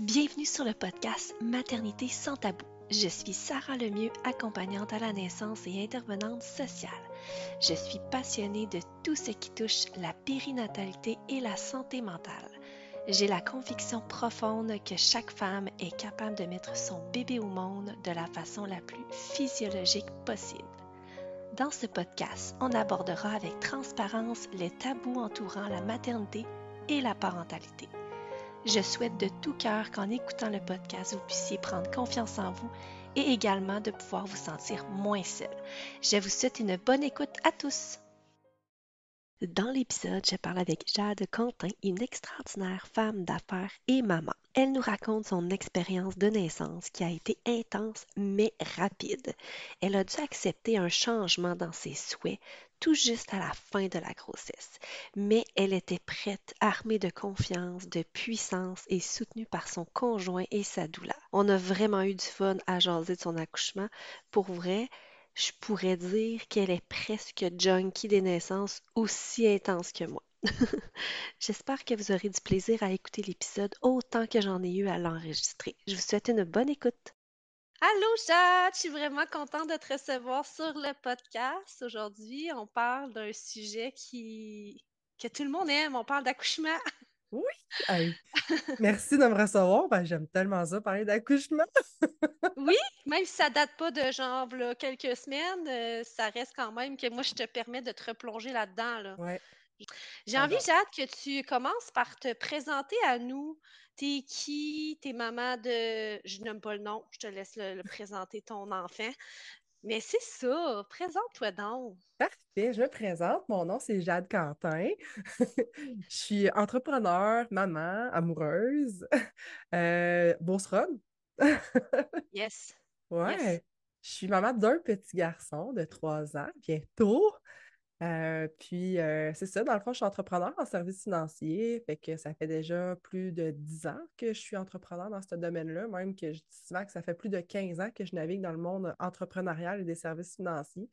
Bienvenue sur le podcast Maternité sans tabou. Je suis Sarah Lemieux, accompagnante à la naissance et intervenante sociale. Je suis passionnée de tout ce qui touche la périnatalité et la santé mentale. J'ai la conviction profonde que chaque femme est capable de mettre son bébé au monde de la façon la plus physiologique possible. Dans ce podcast, on abordera avec transparence les tabous entourant la maternité et la parentalité. Je souhaite de tout cœur qu'en écoutant le podcast, vous puissiez prendre confiance en vous et également de pouvoir vous sentir moins seul. Je vous souhaite une bonne écoute à tous. Dans l'épisode, je parle avec Jade Quentin, une extraordinaire femme d'affaires et maman. Elle nous raconte son expérience de naissance qui a été intense mais rapide. Elle a dû accepter un changement dans ses souhaits tout juste à la fin de la grossesse, mais elle était prête, armée de confiance, de puissance et soutenue par son conjoint et sa doula. On a vraiment eu du fun à jaser de son accouchement. Pour vrai, je pourrais dire qu'elle est presque junkie des naissances aussi intense que moi. J'espère que vous aurez du plaisir à écouter l'épisode autant que j'en ai eu à l'enregistrer. Je vous souhaite une bonne écoute. Allô Jade, je suis vraiment contente de te recevoir sur le podcast. Aujourd'hui, on parle d'un sujet qui que tout le monde aime, on parle d'accouchement. Oui, merci de me recevoir. Ben, j'aime tellement ça, parler d'accouchement. oui, même si ça date pas de genre quelques semaines, euh, ça reste quand même que moi, je te permets de te replonger là-dedans. Là. Ouais. J'ai envie, Jade, que tu commences par te présenter à nous. T'es qui? T'es maman de. Je nomme pas le nom, je te laisse le, présenter ton enfant. Mais c'est ça, présente-toi donc. Parfait, je me présente. Mon nom, c'est Jade Quentin. je suis entrepreneur, maman, amoureuse, euh, yes. Ouais. Je suis maman d'un petit garçon de trois ans, bientôt. Euh, puis, euh, c'est ça, dans le fond, je suis entrepreneur en service financier, fait que ça fait déjà plus de 10 ans que je suis entrepreneur dans ce domaine-là, même que je dis souvent que ça fait plus de 15 ans que je navigue dans le monde entrepreneurial et des services financiers.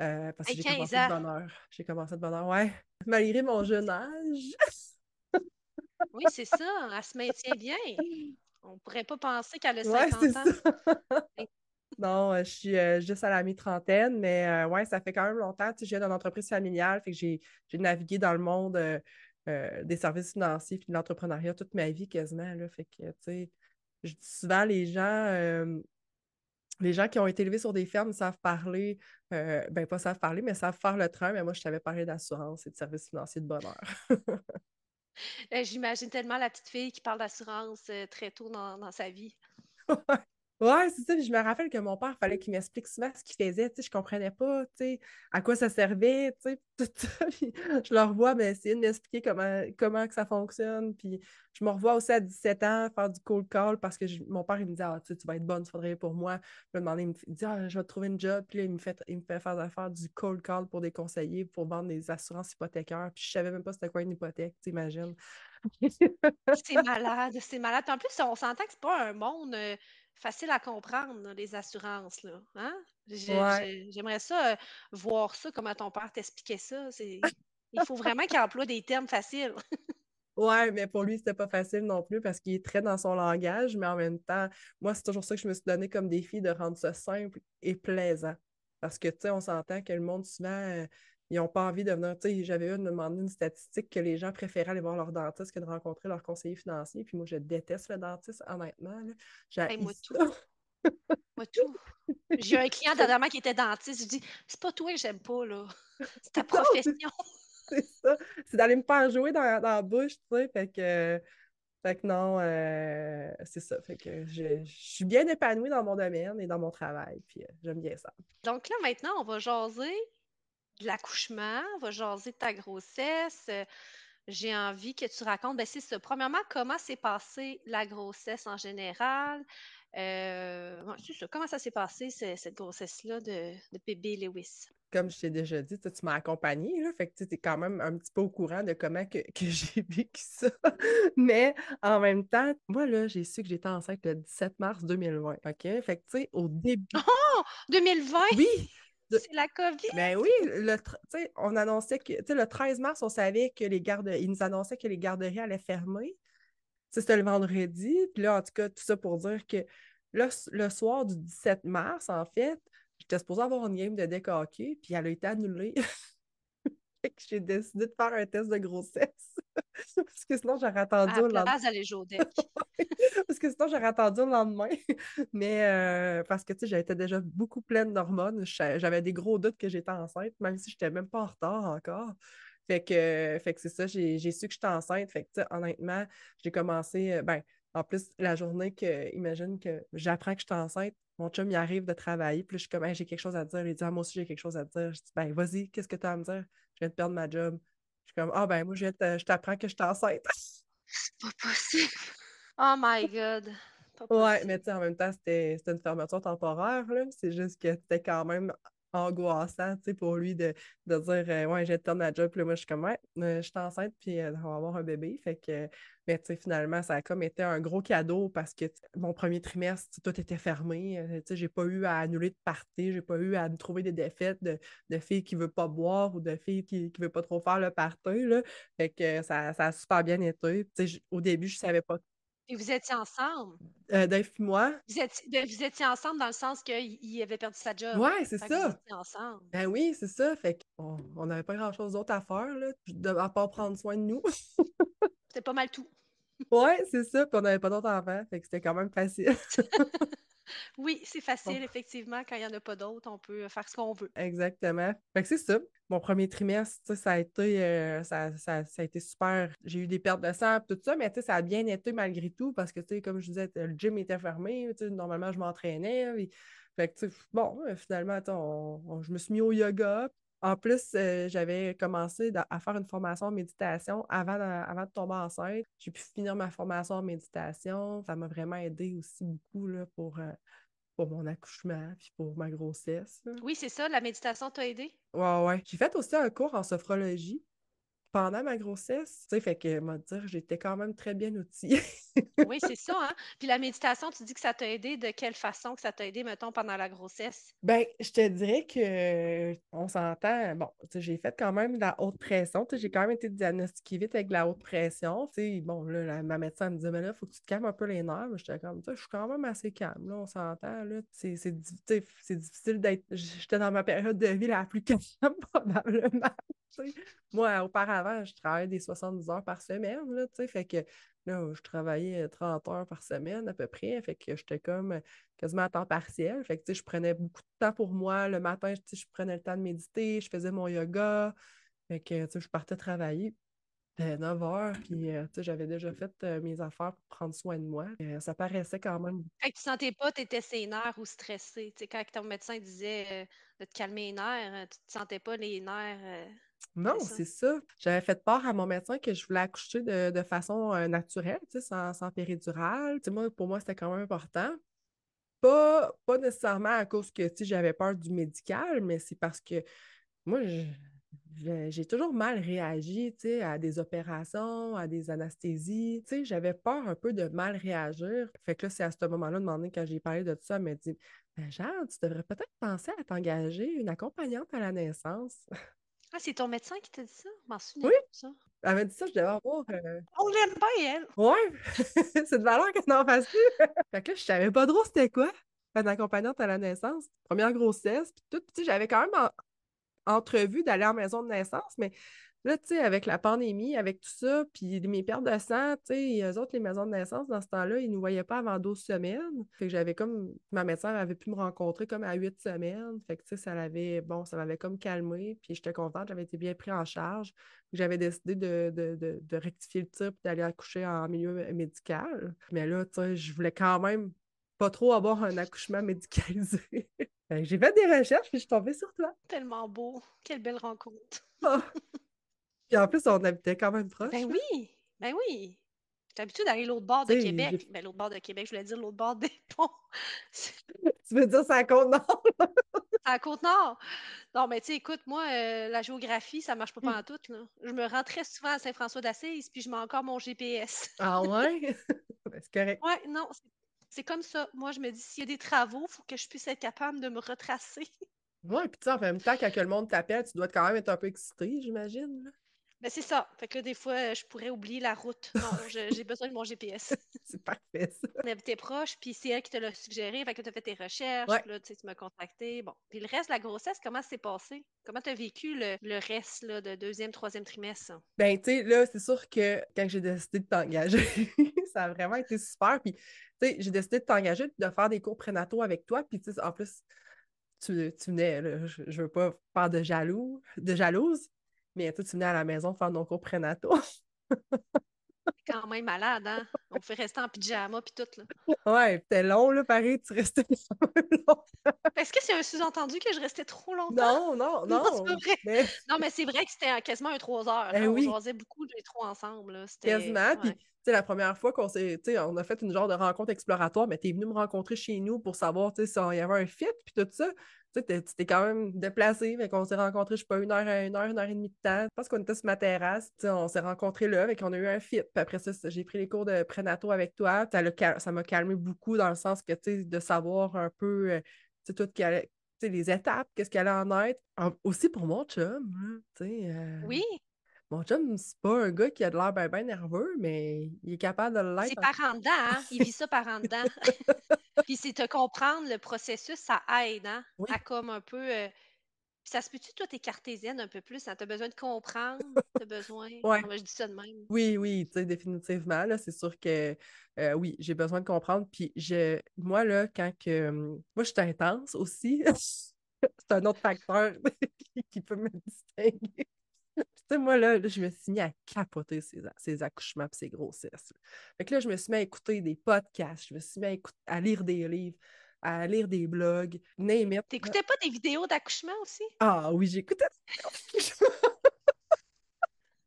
Euh, parce que j'ai commencé de bonne heure. J'ai commencé de bonne heure, ouais. Malgré mon jeune âge. oui, c'est ça, elle se maintient bien. On pourrait pas penser qu'elle a 50 ouais, ans. Non, euh, je suis euh, juste à la mi-trentaine, mais euh, ouais, ça fait quand même longtemps. Tu sais, je viens d'une entreprise familiale, fait que j'ai navigué dans le monde des services financiers et de l'entrepreneuriat toute ma vie quasiment. Là, fait que, tu sais, je dis souvent, les gens, les gens qui ont été élevés sur des fermes savent parler, ben pas savent parler, mais savent faire le train, mais moi, je savais parler d'assurance et de services financiers de bonheur. J'imagine tellement la petite fille qui parle d'assurance très tôt dans, dans sa vie. Ouais, c'est ça. je me rappelle que mon père, fallait qu'il m'explique souvent ce qu'il faisait. Tu sais, je comprenais pas, tu sais, à quoi ça servait, tu sais, tout ça. je le revois, mais essayer de m'expliquer comment, comment que ça fonctionne. Puis je me revois aussi à 17 ans faire du cold call parce que mon père, il me dit, ah, tu, tu vas être bonne, tu faudrait pour moi. Puis il me dit, ah, je vais te trouver une job. Puis là, il me fait, il me fait faire, faire du cold call pour des conseillers, pour vendre des assurances hypothécaires. Puis je savais même pas c'était quoi une hypothèque, tu imagines. c'est malade, c'est malade. Puis en plus, on s'entend que c'est pas un monde. Euh, facile à comprendre, les assurances. Là. Hein? J'aimerais ça, euh, voir ça, comment ton père t'expliquait ça. Il faut vraiment qu'il emploie des termes faciles. Ouais, mais pour lui, c'était pas facile non plus parce qu'il est très dans son langage, mais en même temps, moi, c'est toujours ça que je me suis donné comme défi de rendre ça simple et plaisant. Parce que, tu sais, on s'entend que le monde, souvent, euh, ils n'ont pas envie de venir. Tu sais, j'avais eu de demander une statistique que les gens préféraient aller voir leur dentiste que de rencontrer leur conseiller financier. Puis moi, je déteste le dentiste, honnêtement. moi, tout. moi, tout. J'ai un client dernièrement qui était dentiste. Je dis C'est pas toi que j'aime pas, là. C'est ta profession. c'est ça. C'est d'aller me faire jouer dans, la bouche, tu sais. Fait que. Fait que non, euh, c'est ça. Fait que je, suis bien épanouie dans mon domaine et dans mon travail, puis euh, j'aime bien ça. Donc là, maintenant, on va jaser de l'accouchement, on va jaser de ta grossesse. Euh, j'ai envie que tu racontes, ben c'est ça. Premièrement, comment s'est passée la grossesse en général? Euh, ça. Comment ça s'est passé, cette grossesse-là de, bébé Lewis? Comme je t'ai déjà dit, tu m'as accompagnée, là, fait que tu es quand même un petit peu au courant de comment que, j'ai vécu ça. Mais en même temps, moi, là, j'ai su que j'étais enceinte le 17 mars 2020, OK? Fait que, tu sais, au début... Oh! 2020? Oui! C'est la COVID. Ben oui, le, on annonçait que le 13 mars, on savait que les gardes, ils nous annonçaient que les garderies allaient fermer. c'était le vendredi. Puis là, en tout cas, tout ça pour dire que là, le soir du 17 mars, en fait, j'étais supposée avoir une game de deck hockey, puis elle a été annulée. j'ai décidé de faire un test de grossesse. Parce que sinon, j'aurais attendu au deck. parce que sinon, j'aurais attendu le lendemain. Mais euh, parce que, tu sais, j'étais déjà beaucoup pleine d'hormones. J'avais des gros doutes que j'étais enceinte, même si je n'étais même pas en retard encore. Fait que, fait que c'est ça, j'ai su que j'étais enceinte. Fait que, honnêtement, j'ai commencé, euh, ben, en plus, la journée que, imagine que j'apprends que je suis enceinte, mon chum, il arrive de travailler, puis je suis comme, j'ai quelque chose à dire. Il dit, ah, moi aussi, j'ai quelque chose à dire. Je dis, ben, vas-y, qu'est-ce que tu as à me dire? Je viens de perdre ma job. Je suis comme, ah, ben, moi, je, je t'apprends que je suis enceinte. C'est pas possible. Oh my God. ouais, mais tu sais, en même temps, c'était une fermeture temporaire, là. C'est juste que c'était quand même angoissant, tu sais, pour lui de, de dire euh, Ouais, j'ai terminé la job, puis là, moi, je suis comme Ouais, euh, je suis enceinte, puis euh, on va avoir un bébé. Fait que, mais tu sais, finalement, ça a comme été un gros cadeau parce que mon premier trimestre, tout était fermé. tu sais, j'ai pas eu à annuler de party, j'ai pas eu à me trouver des défaites de, de filles qui veulent pas boire ou de filles qui, qui veulent pas trop faire le party, là. Fait que ça, ça a super bien été. Tu sais, au début, je savais pas et vous étiez ensemble? Euh, Dave et moi. Vous étiez, ben, vous étiez ensemble dans le sens qu'il avait perdu sa job. Ouais, c'est ça. Vous étiez ensemble. Ben oui, c'est ça. Fait qu'on n'avait pas grand-chose d'autre à faire, là, à part prendre soin de nous. c'était pas mal tout. ouais, c'est ça. Puis on n'avait pas d'autres enfants. Fait que c'était quand même facile. oui, c'est facile, effectivement. Quand il n'y en a pas d'autres, on peut faire ce qu'on veut. Exactement. Fait que c'est ça. Mon premier trimestre, ça a été euh, ça, ça, ça, a été super. J'ai eu des pertes de sang tout ça, mais ça a bien été malgré tout parce que comme je disais, le gym était fermé. Normalement, je m'entraînais. Fait que, bon, euh, finalement, je me suis mis au yoga. En plus, euh, j'avais commencé à faire une formation en méditation avant de, avant de tomber enceinte. J'ai pu finir ma formation en méditation. Ça m'a vraiment aidé aussi beaucoup là, pour, euh, pour mon accouchement puis pour ma grossesse. Oui, c'est ça. La méditation t'a aidé? Ouais, ouais. J'ai fait aussi un cours en sophrologie pendant ma grossesse. Tu sais, fait que, moi, dire, j'étais quand même très bien outillée. oui, c'est ça, hein? Puis la méditation, tu dis que ça t'a aidé. De quelle façon que ça t'a aidé, mettons, pendant la grossesse? Ben, je te dirais que on s'entend. Bon, j'ai fait quand même de la haute pression. J'ai quand même été diagnostiquée vite avec de la haute pression. Bon, là, ma médecin me disait, mais là, il faut que tu te calmes un peu les nerfs. J'étais comme, tu sais, je suis quand même assez calme, là, on s'entend. C'est difficile d'être. J'étais dans ma période de vie la plus calme, probablement. Moi, auparavant, je travaillais des 70 heures par semaine, là, fait que là, je travaillais 30 heures par semaine à peu près, fait que j'étais comme quasiment à temps partiel, fait que, je prenais beaucoup de temps pour moi. Le matin, je prenais le temps de méditer, je faisais mon yoga, fait que, je partais travailler. à 9 heures, puis j'avais déjà fait mes affaires pour prendre soin de moi. ça paraissait quand même. Quand tu sentais pas, tu étais sénère ou stressé. quand ton médecin disait de te calmer les nerfs, tu te sentais pas les nerfs non, c'est ça. J'avais fait part à mon médecin que je voulais accoucher de, façon euh, naturelle, sans, sans péridurale. moi, pour moi, c'était quand même important. Pas, pas nécessairement à cause que j'avais peur du médical, mais c'est parce que moi, j'ai toujours mal réagi à des opérations, à des anesthésies. J'avais peur un peu de mal réagir. Fait que là, c'est à ce moment-là, demandé quand j'ai parlé de tout ça, elle m'a dit ben, Jean, tu devrais peut-être penser à t'engager une accompagnante à la naissance. Ah, c'est ton médecin qui t'a dit ça? Je m'en souviens oui. ça. Elle m'a dit ça, je devais avoir. Euh, On l'aime pas, elle! Ouais! c'est de valeur qu'elle n'en fasse plus! fait que là, je savais pas trop c'était quoi, une accompagnante à la naissance. Première grossesse, puis tout. Puis, j'avais quand même entrevu d'aller en maison de naissance, mais Là, tu sais, avec la pandémie, avec tout ça, puis mes pertes de sang, tu sais, eux autres, les maisons de naissance, dans ce temps-là, ils ne nous voyaient pas avant 12 semaines. Fait que j'avais comme, ma médecin avait pu me rencontrer comme à 8 semaines. Fait que, tu sais, ça l'avait, bon, ça m'avait comme calmé, puis j'étais contente, j'avais été bien pris en charge. J'avais décidé de, rectifier le tir, d'aller accoucher en milieu médical. Mais là, tu sais, je voulais quand même pas trop avoir un accouchement médicalisé. j'ai fait des recherches, puis je suis tombée sur toi. Tellement beau. Quelle belle rencontre. Ah. Puis en plus, on habitait quand même proche. Ben oui, ben oui. J'ai l'habitude d'aller l'autre bord de Québec. Ben, l'autre bord de Québec, je voulais dire l'autre bord des ponts. tu veux dire c'est à Côte-Nord? à Côte-Nord. Non, mais tu sais, écoute, moi, euh, la géographie, ça marche pas mmh. en tout. Là. Je me rends très souvent à Saint-François d'Assise, puis je mets encore mon GPS. ah ouais? Ben, c'est correct. Ouais, non, c'est comme ça. Moi, je me dis, s'il y a des travaux, il faut que je puisse être capable de me retracer. ouais, puis tu sais, en même temps, quand le monde t'appelle, tu dois quand même être un peu excité, j'imagine. Ben, c'est ça. Fait que là, des fois, je pourrais oublier la route. Non, j'ai besoin de mon GPS. c'est parfait, ça. On habitait proche, puis c'est elle qui te l'a suggéré. Fait que tu as fait tes recherches, là, tu m'as contacté. Bon. Puis le reste de la grossesse, comment s'est passé? Comment tu as vécu le, reste là, de deuxième, troisième trimestre? Ben, tu sais, là, c'est sûr que quand j'ai décidé de t'engager, ça a vraiment été super. Puis, tu sais, j'ai décidé de t'engager, de faire des cours prénataux avec toi. Puis, tu sais, en plus, tu, tu venais, là, je, je veux pas faire de jaloux, de jalouse, mais toi, tu venais à la maison faire nos cours prénataux. quand même malade, hein? On fait rester en pyjama puis tout, là. Ouais, c'était long, là, pareil, tu restais long. Est-ce que c'est un sous-entendu que je restais trop longtemps? Non, non, non. Non, vrai. mais... non mais c'est vrai que c'était quasiment un trois heures. Ben on jasait beaucoup les trois ensemble, là. Quasiment, puis... sais, la première fois qu'on s'est, on a fait une genre de rencontre exploratoire, mais tu es venu me rencontrer chez nous pour savoir si il y avait un fit, puis tout ça tu t'es quand même déplacé, fait qu'on s'est rencontrés, je sais pas, une heure, une heure, une heure et demie de temps. Je pense qu'on était sur ma terrasse, on s'est rencontrés là, et qu'on a eu un fit. Puis après ça, j'ai pris les cours de prénato avec toi. Ça m'a calmé beaucoup dans le sens que, tu de savoir un peu, euh, tu tout les étapes, qu'est-ce qu'elle en être. aussi pour mon chum, tu sais. Euh, oui. Mon chum, c'est pas un gars qui a de l'air bien ben nerveux, mais il est capable de l'être. C'est par en dedans, hein? Il vit ça par en dedans. Puis c'est te comprendre le processus, ça aide, hein? À comme un peu. Euh, puis ça se peut-tu, toi, t'es cartésienne un peu plus? Hein? T'as besoin de comprendre? T'as besoin. ouais. Moi, je dis ça de même? Oui, oui, tu sais, définitivement. Là, c'est sûr que euh, oui, j'ai besoin de comprendre. Puis je, moi, là, quand que. Moi, je suis intense aussi. c'est un autre facteur qui peut me distinguer. Sais, moi, là, je me suis mis à capoter ces, accouchements et ces grossesses. Fait que là, je me suis mis à écouter des podcasts, je me suis mis à, lire des livres, à lire des blogs, name. T'écoutais pas des vidéos d'accouchement aussi? Ah oui, j'écoutais.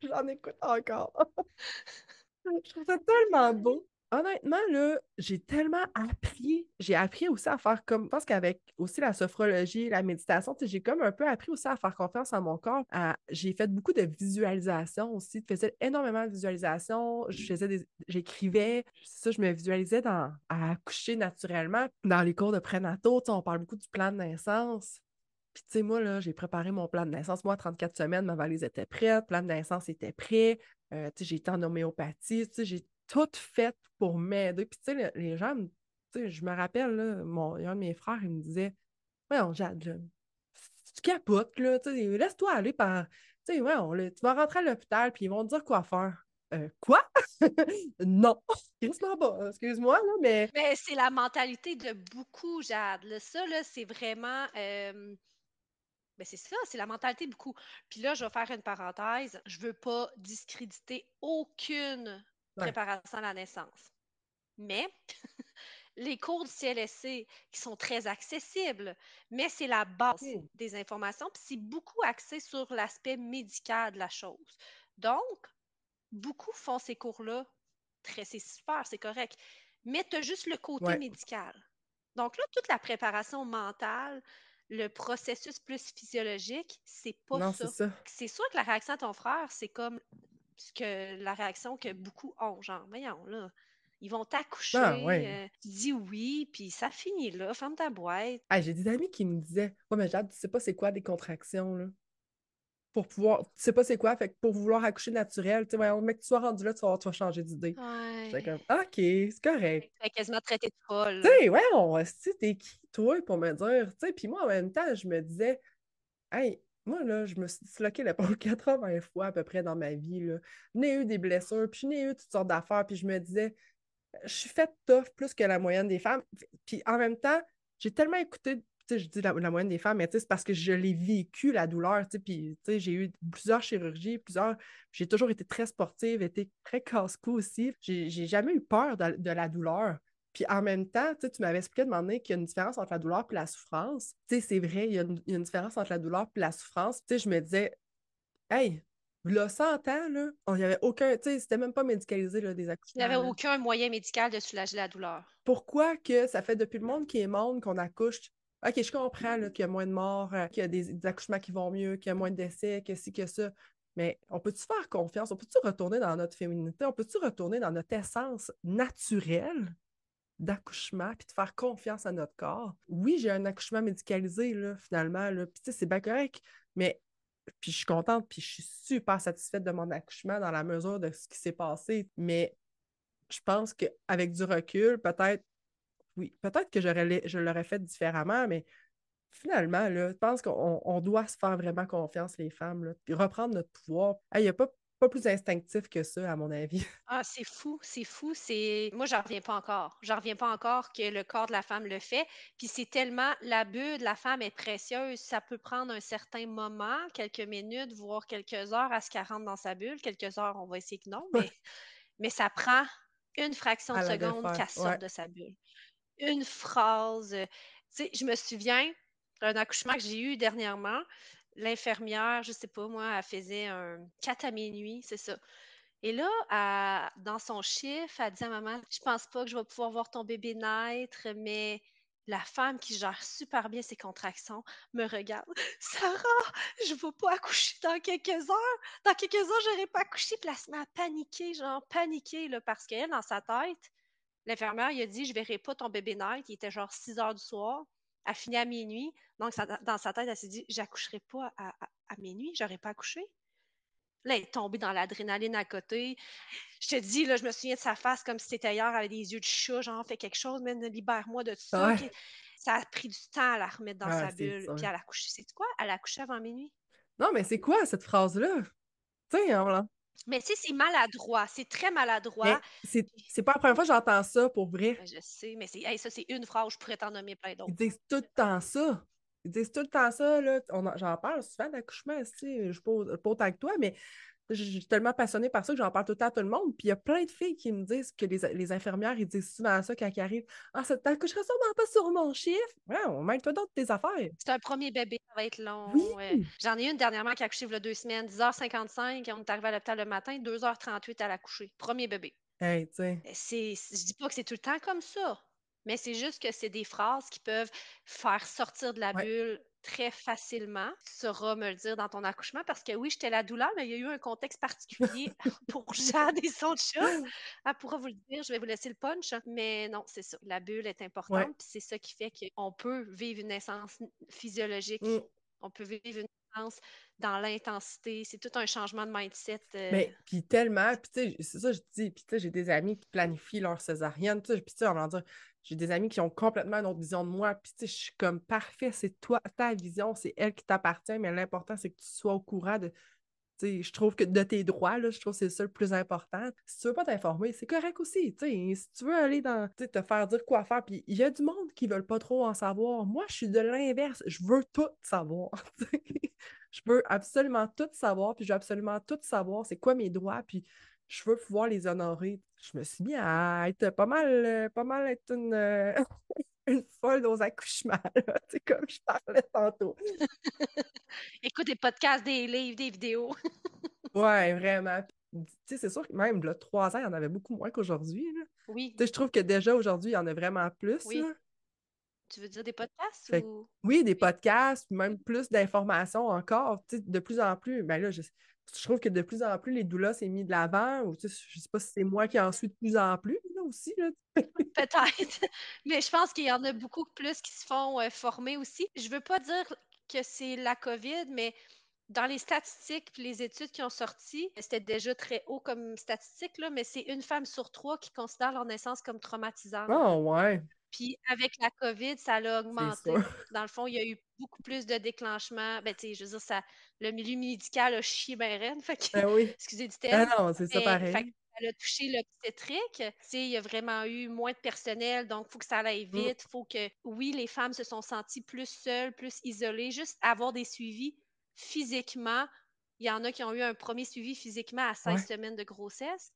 J'en écoute encore. je trouve ça tellement beau honnêtement, là, j'ai tellement appris. J'ai appris aussi à faire comme. Je pense qu'avec aussi la sophrologie, la méditation, j'ai comme un peu appris aussi à faire confiance en mon corps. J'ai fait beaucoup de visualisation aussi. Je faisais énormément de visualisation. Je faisais des. J'écrivais. Ça, je me visualisais dans... à accoucher naturellement. Dans les cours de prénato, on parle beaucoup du plan de naissance. Puis, tu sais, moi, là, j'ai préparé mon plan de naissance. Moi, 34 semaines, ma valise était prête, le plan de naissance était prêt. Euh, j'ai été en homéopathie. Tout fait pour m'aider. Puis, tu sais, les gens, tu sais, je me rappelle, là, mon, un de mes frères, il me disait on Jade, tu capotes, là, tu sais, laisse-toi aller par. Tu sais, on, tu vas rentrer à l'hôpital, puis ils vont te dire quoi faire. Euh, quoi? non, excuse-moi, là, mais. Mais c'est la mentalité de beaucoup, Jade. Ça, là, c'est vraiment. Euh... Ben c'est ça, c'est la mentalité de beaucoup. Puis là, je vais faire une parenthèse. Je veux pas discréditer aucune préparation à la naissance. Mais les cours du CLSC qui sont très accessibles, mais c'est la base des informations, puis c'est beaucoup axé sur l'aspect médical de la chose. Donc, beaucoup font ces cours-là. Très, c'est super, c'est correct. Mais tu as juste le côté médical. Donc là, toute la préparation mentale, le processus plus physiologique, c'est pas ça. C'est sûr que la réaction à ton frère, c'est comme que la réaction que beaucoup ont. Genre, voyons, là, ils vont t'accoucher, ben, euh, tu dis oui, puis ça finit là, ferme ta boîte. J'ai des amis qui me disaient Ouais, mais Jade, tu sais pas c'est quoi des contractions, là. Pour pouvoir, tu sais pas c'est quoi, fait que pour vouloir accoucher naturel, tu sais, voyons, mec, tu sois rendu là, tu vas, tu vas changer d'idée. Ouais. comme, OK, c'est correct. Tu quasiment traité de folle. Tu sais, ouais, on, t'es qui, toi, pour me dire, tu sais, puis moi, en même temps, je me disais, hey, moi, là, je me suis disloqué l'épaule 80 fois à peu près dans ma vie. Je n'ai eu des blessures, puis je n'ai eu toutes sortes d'affaires, puis je me disais, je suis faite tough plus que la moyenne des femmes. Puis en même temps, j'ai tellement écouté, je dis la, moyenne des femmes, mais c'est parce que je l'ai vécu, la douleur, puis j'ai eu plusieurs chirurgies, plusieurs, j'ai toujours été très sportive, été très casse-cou aussi. J'ai jamais eu peur de la douleur. Puis en même temps, tu m'avais expliqué de donné qu'il y a une différence entre la douleur et la souffrance. Tu sais, c'est vrai, il y, a une, différence entre la douleur et la souffrance. Tu sais, je me disais, hey, là, 100 ans, là, il n'y avait aucun, tu sais, c'était même pas médicalisé, là, des accouchements. Il n'y avait aucun moyen médical de soulager la douleur. Pourquoi que ça fait depuis le monde qui est monde qu'on accouche? OK, je comprends qu'il y a moins de morts, euh, qu'il y a des, des, accouchements qui vont mieux, qu'il y a moins de décès, que ci, que ça. Mais on peut-tu faire confiance? On peut-tu retourner dans notre féminité? On peut-tu retourner dans notre essence naturelle? D'accouchement, puis de faire confiance à notre corps. Oui, j'ai un accouchement médicalisé, là, finalement, là, puis c'est bien correct, mais puis je suis contente, puis je suis super satisfaite de mon accouchement dans la mesure de ce qui s'est passé. Mais je pense qu'avec du recul, peut-être, oui, peut-être que je l'aurais fait différemment, mais finalement, là, je pense qu'on doit se faire vraiment confiance, les femmes, là, puis reprendre notre pouvoir. Il n'y a pas pas plus instinctif que ça, à mon avis. Ah, c'est fou, c'est fou. C'est moi, j'en reviens pas encore. J'en reviens pas encore que le corps de la femme le fait. Puis c'est tellement la bulle de la femme est précieuse. Ça peut prendre un certain moment, quelques minutes, voire quelques heures à ce qu'elle rentre dans sa bulle. Quelques heures, on va essayer que non, mais, mais ça prend une fraction de seconde qu'elle sorte de sa bulle. Une phrase. Tu sais, je me souviens d'un accouchement que j'ai eu dernièrement l'infirmière, je sais pas, moi, elle faisait un 4 à minuit, c'est ça. Et là, dans son chiffre, elle dit à maman, je pense pas que je vais pouvoir voir ton bébé naître, mais la femme qui gère super bien ses contractions me regarde. Sarah, je ne vais pas accoucher dans quelques heures. Dans quelques heures, je n'aurai pas accouché. Puis elle se met à genre paniquer, là, parce qu'elle, dans sa tête, l'infirmière, il a dit, je verrai pas ton bébé naître. Il était genre 6 heures du soir. Elle finit à minuit. Donc, dans sa tête, elle s'est dit J'accoucherai pas à, minuit, j'aurais pas accouché. Là, elle est tombée dans l'adrénaline à côté. Je te dis, là, je me souviens de sa face comme si c'était hier, avec des yeux de chat, genre, fais quelque chose, mais libère-moi de tout ça. Ça a pris du temps à la remettre dans sa bulle. Puis elle a couché. C'est quoi? Elle a couché avant minuit? Non, mais c'est quoi cette phrase-là? Tu sais, hein, mais tu sais, c'est maladroit, c'est très maladroit. C'est pas la première fois que j'entends ça pour vrai. Je sais, mais ça, c'est une phrase, je pourrais t'en nommer plein d'autres. Ils disent tout le temps ça. Ils disent tout le temps ça, là. J'en parle souvent d'accouchement, je suis pas, pas autant que toi, mais je suis tellement passionnée par ça que j'en parle tout le temps à tout le monde. Puis il y a plein de filles qui me disent que les, infirmières, ils disent souvent ça quand ils arrivent. Ah, ça t'accoucherait sûrement pas sur mon chiffre. Ouais, on met toi d'autres tes affaires. C'est un premier bébé, ça va être long. J'en ai une dernièrement qui a accouché il y a deux semaines, 10h55, on est arrivé à l'hôpital le matin, 2h38 à l'accoucher. Premier bébé. Hey, ben, je dis pas que c'est tout le temps comme ça, mais c'est juste que c'est des phrases qui peuvent faire sortir de la bulle très facilement. Tu sauras me le dire dans ton accouchement parce que oui, j'étais la douleur, mais il y a eu un contexte particulier pour Jeanne et son chat. Elle pourra vous le dire, je vais vous laisser le punch. Mais non, c'est ça. La bulle est importante, puis c'est ça qui fait qu'on peut vivre une naissance physiologique. Mm. On peut vivre une dans l'intensité. C'est tout un changement de mindset. Euh. Mais puis tellement, puis tu sais, c'est ça je dis, puis tu sais, j'ai des amis qui planifient leur césarienne, puis tu sais, dire, j'ai des amis qui ont complètement une autre vision de moi. Puis, tu sais, je suis comme parfait, c'est toi, ta vision, c'est elle qui t'appartient, mais l'important, c'est que tu sois au courant de. Je trouve que de tes droits, là, je trouve que c'est ça le plus important. Si tu veux pas t'informer, c'est correct aussi. Sais, si tu veux aller dans, te faire dire quoi faire, puis il y a du monde qui veulent pas trop en savoir. Moi, je suis de l'inverse. Je veux tout savoir. je veux absolument tout savoir, puis je veux absolument tout savoir. C'est quoi mes droits, puis je veux pouvoir les honorer. Je me suis mis à être pas mal, pas mal être une, euh, une folle aux accouchements, C'est comme je parlais tantôt. Écoute des podcasts, des livres, des vidéos. ouais, vraiment. c'est sûr que même là, trois ans, il y en avait beaucoup moins qu'aujourd'hui. Oui. je trouve que déjà aujourd'hui, il y en a vraiment plus. Oui. Tu veux dire des podcasts? Oui, des podcasts, même plus d'informations encore. De plus en plus, ben là, je, je trouve que de plus en plus, les doulas s'est mis de l'avant, ou je ne sais pas si c'est moi qui en suis de plus en plus, là aussi. Peut-être, mais je pense qu'il y en a beaucoup plus qui se font euh, former aussi. Je ne veux pas dire que c'est la COVID, mais dans les statistiques et les études qui ont sorti, c'était déjà très haut comme statistique, là, mais c'est une femme sur trois qui considère leur naissance comme traumatisante. Oh, ouais. Puis avec la COVID, ça l'a augmenté. Dans le fond, il y a eu beaucoup plus de déclenchements. Ben, tu sais, je veux dire, ça, le milieu médical a chié ben reine. Fait que, ben oui. excusez du terme. Ah non, c'est ça pareil. Fait ça a touché l'obstétrique. Tu sais, il y a vraiment eu moins de personnel, donc il faut que ça aille mm. vite. Il faut que, oui, les femmes se sont senties plus seules, plus isolées. Juste avoir des suivis physiquement. Il y en a qui ont eu un premier suivi physiquement à 16 semaines de grossesse.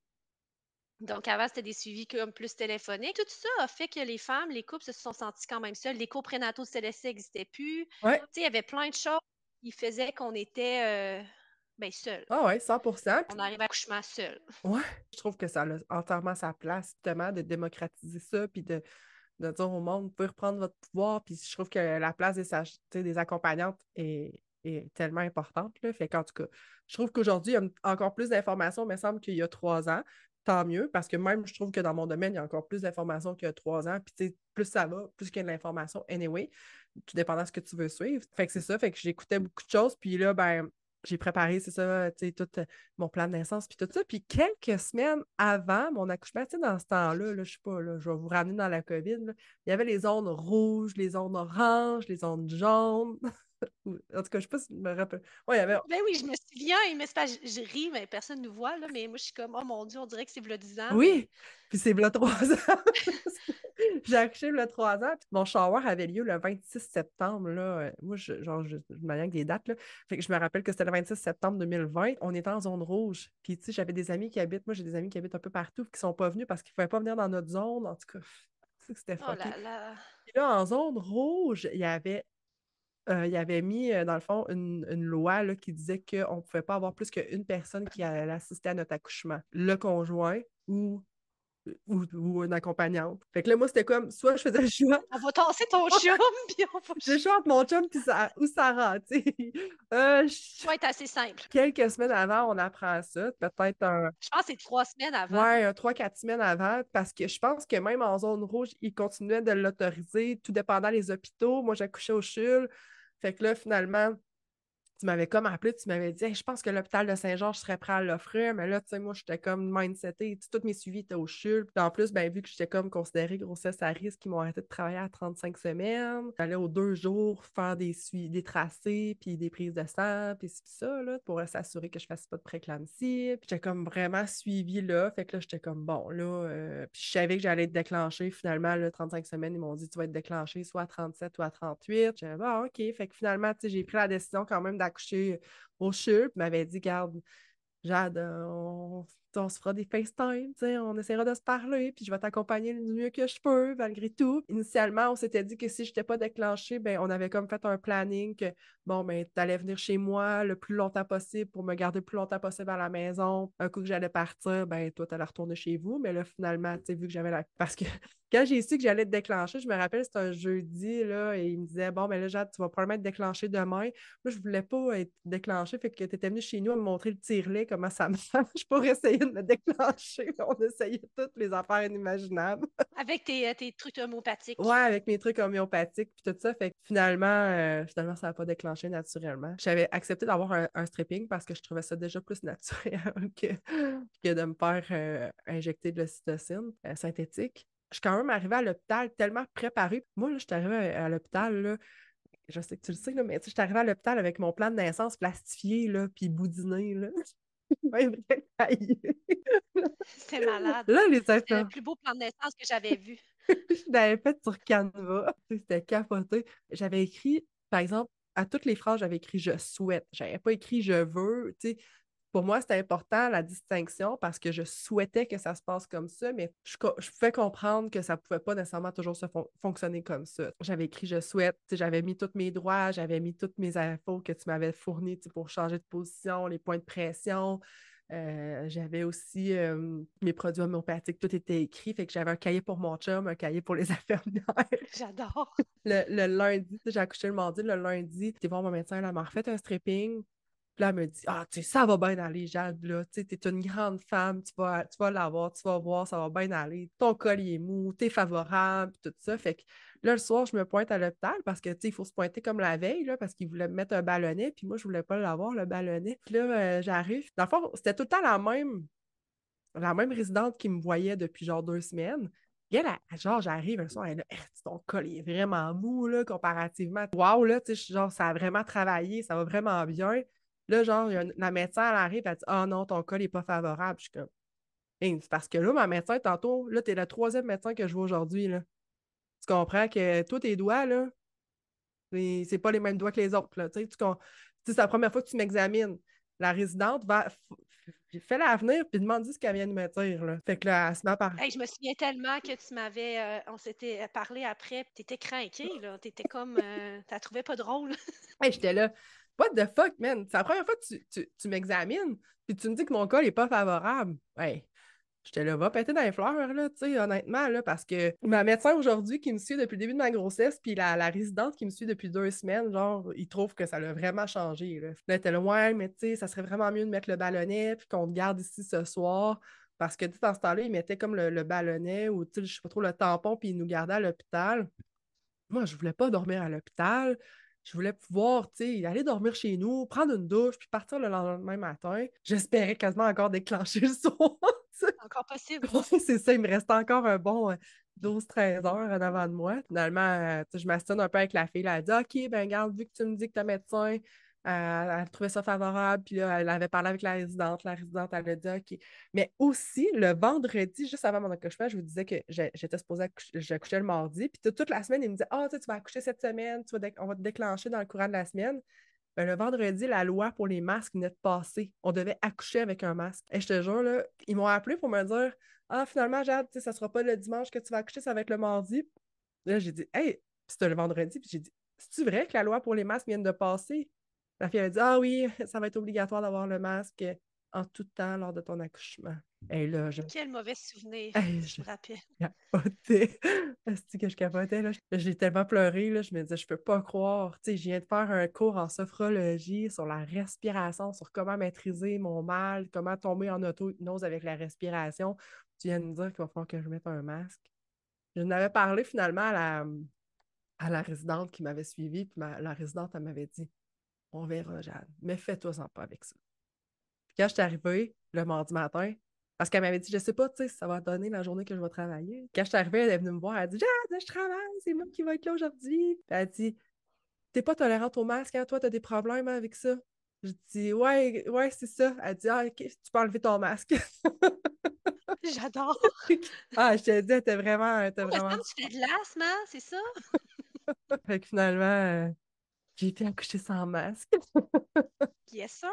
Donc, avant, c'était des suivis comme plus téléphoniques. Tout ça a fait que les femmes, les couples se sont sentis quand même seuls. Les cours prénataux de CLSC n'existaient plus. Ouais. Il y avait plein de choses qui faisaient qu'on était euh, ben, seuls. Ah oui, 100% On arrive à couchement seul. Oui, je trouve que ça a entièrement sa place, justement, de démocratiser ça, puis de, de dire au monde, vous pouvez reprendre votre pouvoir. Puis je trouve que la place des, des accompagnantes est, est tellement importante. Là. Fait qu'en tout cas, je trouve qu'aujourd'hui, il y a encore plus d'informations, mais il me semble qu'il y a trois ans tant mieux, parce que même je trouve que dans mon domaine, il y a encore plus d'informations qu'il y a trois ans. Puis, plus ça va, plus qu'il y a de l'information, anyway, tout dépendant de ce que tu veux suivre. Fait que c'est ça, fait que j'écoutais beaucoup de choses. Puis là, ben, j'ai préparé, c'est ça, tu sais, tout euh, mon plan de naissance, puis tout ça. Puis quelques semaines avant mon accouchement, tu sais, dans ce temps-là, là, je sais pas, là, je vais vous ramener dans la COVID, il y avait les zones rouges, les zones oranges, les zones jaunes. en tout cas, je sais pas si je me rappelle. Ouais, il y avait... Ben oui, je me souviens, mais c'est pas, je, ris, mais personne ne nous voit, là, mais moi, je suis comme, oh mon Dieu, on dirait que c'est v'là 10 ans. Oui, puis c'est v'là 3 ans. j'ai accouché le 3 ans, puis mon shower avait lieu le 26 septembre. Là. Euh, moi, je, genre, je, me avec des dates. Là. Fait que je me rappelle que c'était le 26 septembre 2020. On était en zone rouge. Puis, tu sais, j'avais des amis qui habitent, moi, j'ai des amis qui habitent un peu partout, qui sont pas venus parce qu'ils ne pouvaient pas venir dans notre zone. En tout cas, c'était oh fucké. là Puis là, en zone rouge, il y avait euh, il avait mis, euh, dans le fond, une, une loi là, qui disait qu'on ne pouvait pas avoir plus qu'une personne qui allait assister à notre accouchement. Le conjoint ou ou, ou, une accompagnante. Fait que là, moi, c'était comme, soit je faisais le choix. On va tasser ton chum, puis on va. Je choix entre mon chum puis ça, ou Sarah, tu sais. Euh, je... être assez simple. Quelques semaines avant, on apprend ça. Peut-être un. Je pense que c'est trois semaines avant. Ouais, trois, quatre semaines avant, parce que je pense que même en zone rouge, ils continuaient de l'autoriser, tout dépendant des hôpitaux. Moi, j'accouchais au CHUL. Fait que là, finalement, tu m'avais comme appelé, tu m'avais dit je pense que l'hôpital de Saint-Georges serait prêt à l'offrir, mais là, tu sais, moi, j'étais comme mindseté, tous mes suivis étaient au CHUL. Puis en plus, ben, vu que j'étais comme considérée grossesse à risque, ils m'ont arrêté de travailler à 35 semaines. J'allais aux deux jours faire des, des tracés, puis des prises de sang, puis ça, là, pour s'assurer que je fasse pas de préclampsie. Puis j'étais comme vraiment suivi là. Fait que là, j'étais comme bon, là. Euh, puis je savais que j'allais être déclenchée. Finalement, là, 35 semaines, ils m'ont dit tu vas être déclenchée soit à 37 ou à 38. J'étais bon, OK. Fait que finalement, tu sais, j'ai pris la décision quand même accouché au CHUL, m'avait dit, garde, Jade, on, on, se fera des FaceTime, on essaiera de se parler, puis je vais t'accompagner du mieux que je peux, malgré tout. Initialement, on s'était dit que si je n'étais pas déclenchée, ben, on avait comme fait un planning que, bon, ben, tu allais venir chez moi le plus longtemps possible pour me garder le plus longtemps possible à la maison. Un coup que j'allais partir, ben, toi, tu allais retourner chez vous. Mais là, finalement, tu sais, vu que j'avais la. Parce que quand j'ai su que j'allais être déclenchée, je me rappelle, c'était un jeudi, là, et il me disait, bon, ben là, Jade, tu vas probablement être déclenchée demain. Moi, je voulais pas être déclenchée, fait que tu étais venue chez nous à me montrer le tirelet, comment ça marche pour essayer de me déclencher. On essayait toutes les affaires inimaginables. Avec tes, euh, tes trucs homéopathiques. Ouais, avec mes trucs homéopathiques, puis tout ça. Fait que finalement, euh, finalement, ça n'a pas déclenché naturellement. J'avais accepté d'avoir un, stripping parce que je trouvais ça déjà plus naturel que, que de me faire euh, injecter de l'ocytocine synthétique je suis quand même arrivée à l'hôpital tellement préparée. Moi, là, je suis arrivée à, l'hôpital, je sais que tu le sais, mais je suis arrivée à l'hôpital avec mon plan de naissance plastifié, là, puis boudiné. Là. C'est malade. Là, les C'est le plus beau plan de naissance que j'avais vu. je l'avais fait sur Canva. C'était capoté. J'avais écrit, par exemple, à toutes les phrases, j'avais écrit je souhaite. J'avais pas écrit je veux. Tu sais, pour moi, c'était important la distinction parce que je souhaitais que ça se passe comme ça, mais je, je pouvais comprendre que ça ne pouvait pas nécessairement toujours se fonctionner comme ça. J'avais écrit je souhaite, j'avais mis tous mes droits, j'avais mis toutes mes infos que tu m'avais fournies pour changer de position, les points de pression. Euh, j'avais aussi euh, mes produits homéopathiques, tout était écrit. Fait que j'avais un cahier pour mon chum, un cahier pour les infirmières. J'adore. Le, le, lundi, j'ai accouché le mardi, le lundi, j'étais voir mon médecin, elle m'a refait un stripping. Là, elle me dit Ah, tu sais, ça va bien aller, Jade, là. Tu t'es une grande femme, tu vas, tu vas l'avoir, tu vas voir, ça va bien aller. Ton col, est mou, t'es favorable, tout ça. Fait que là, le soir, je me pointe à l'hôpital parce que, tu il faut se pointer comme la veille, là, parce qu'ils voulaient me mettre un ballonnet, puis moi, je voulais pas l'avoir, le ballonnet. Puis là, euh, j'arrive. Dans le fond, c'était tout le temps la même, la même résidente qui me voyait depuis genre deux semaines. Elle, genre, j'arrive un soir, elle a ton col est vraiment mou, là, comparativement. Waouh, là, tu genre, ça a vraiment travaillé, ça va vraiment bien. Là, genre, la médecin, elle arrive, elle dit Ah non, ton cas n'est pas favorable. Je suis comme c'est parce que là, ma médecin, tantôt, là, tu es le troisième médecin que je vois aujourd'hui. Là. Tu comprends que tous tes doigts, là, c'est pas les mêmes doigts que les autres. Là. Tu sais, c'est la première fois que tu m'examines. La résidente va fais-la venir puis demande ce qu'elle vient de me dire. Là. Fait que là, elle se met par... je me souviens tellement que tu m'avais. Euh, on s'était parlé après, tu étais craqué, là. Tu étais comme. Euh, tu la trouvais pas drôle. hey, J'étais là. What the fuck, man? C'est la première fois que tu, tu, m'examines, puis tu me dis que mon col n'est pas favorable. Ouais. J'étais là, va péter dans les fleurs, là, tu sais, honnêtement, là, parce que ma médecin aujourd'hui qui me suit depuis le début de ma grossesse, puis la, la, résidente qui me suit depuis deux semaines, genre, il trouve que ça l'a vraiment changé. Là, là était là, ouais, mais tu sais, ça serait vraiment mieux de mettre le ballonnet, puis qu'on te garde ici ce soir. Parce que, tu dans ce temps-là, il mettait comme le, ballonnet ou, tu sais, je sais pas trop, le tampon, puis il nous gardait à l'hôpital. Moi, je voulais pas dormir à l'hôpital. Je voulais pouvoir, tu sais, aller dormir chez nous, prendre une douche, puis partir le lendemain matin. J'espérais quasiment encore déclencher le son. Encore possible. c'est ça, il me restait encore un bon 12-13 euh, heures en avant de moi. Finalement, euh, je m'assine un peu avec la fille. Elle a dit OK, ben garde, vu que tu me dis que tu es médecin, elle, trouvait ça favorable. Puis là, elle avait parlé avec la résidente. La résidente, elle a dit. Mais aussi, le vendredi, juste avant mon accouchement, je vous disais que j'étais supposée j'accouchais le mardi. Puis toute la semaine, il me disait Ah, tu vas accoucher cette semaine, on va te déclencher dans le courant de la semaine. Ben, le vendredi, la loi pour les masques venait de passer. On devait accoucher avec un masque. Et je te jure, là, ils m'ont appelé pour me dire Ah, finalement, Jade, ça sera pas le dimanche que tu vas accoucher, ça va être le mardi. Là, j'ai dit Hey, c'était le vendredi. Puis j'ai dit C'est-tu vrai que la loi pour les masques vient de passer la fille a dit Ah oui, ça va être obligatoire d'avoir le masque en tout temps lors de ton accouchement. Et là, je... Quel mauvais souvenir, je me rappelle. C'est que je capotais. Là. J'ai tellement pleuré. Là. Je me disais, je peux pas croire. Tu sais, je viens de faire un cours en sophrologie sur la respiration, sur comment maîtriser mon mal, comment tomber en auto-hypnose avec la respiration. Tu viens de me dire qu'il va falloir que je mette un masque. Je n'avais parlé finalement à la, à la résidente qui m'avait suivi, puis la résidente, elle m'avait dit on verra, Jeanne. Mais fais-toi sans pas avec ça. Puis quand je suis arrivée le mardi matin, parce qu'elle m'avait dit, je sais pas, tu sais, ça va donner la journée que je vais travailler. Quand je suis arrivée, elle est venue me voir, elle a dit, Jeanne, je travaille, c'est moi qui vais être là aujourd'hui. Puis elle a dit, t'es pas tolérante au masque, hein? toi, t'as des problèmes avec ça? Je dis, ouais, ouais, c'est ça. Elle dit, ah, ok, tu peux enlever ton masque. J'adore. ah, je te dis, t'es vraiment. T'es vraiment... tu fais de l'asthme, hein, c'est ça? fait que finalement, euh, j'ai été accouchée sans masque. yes, sir!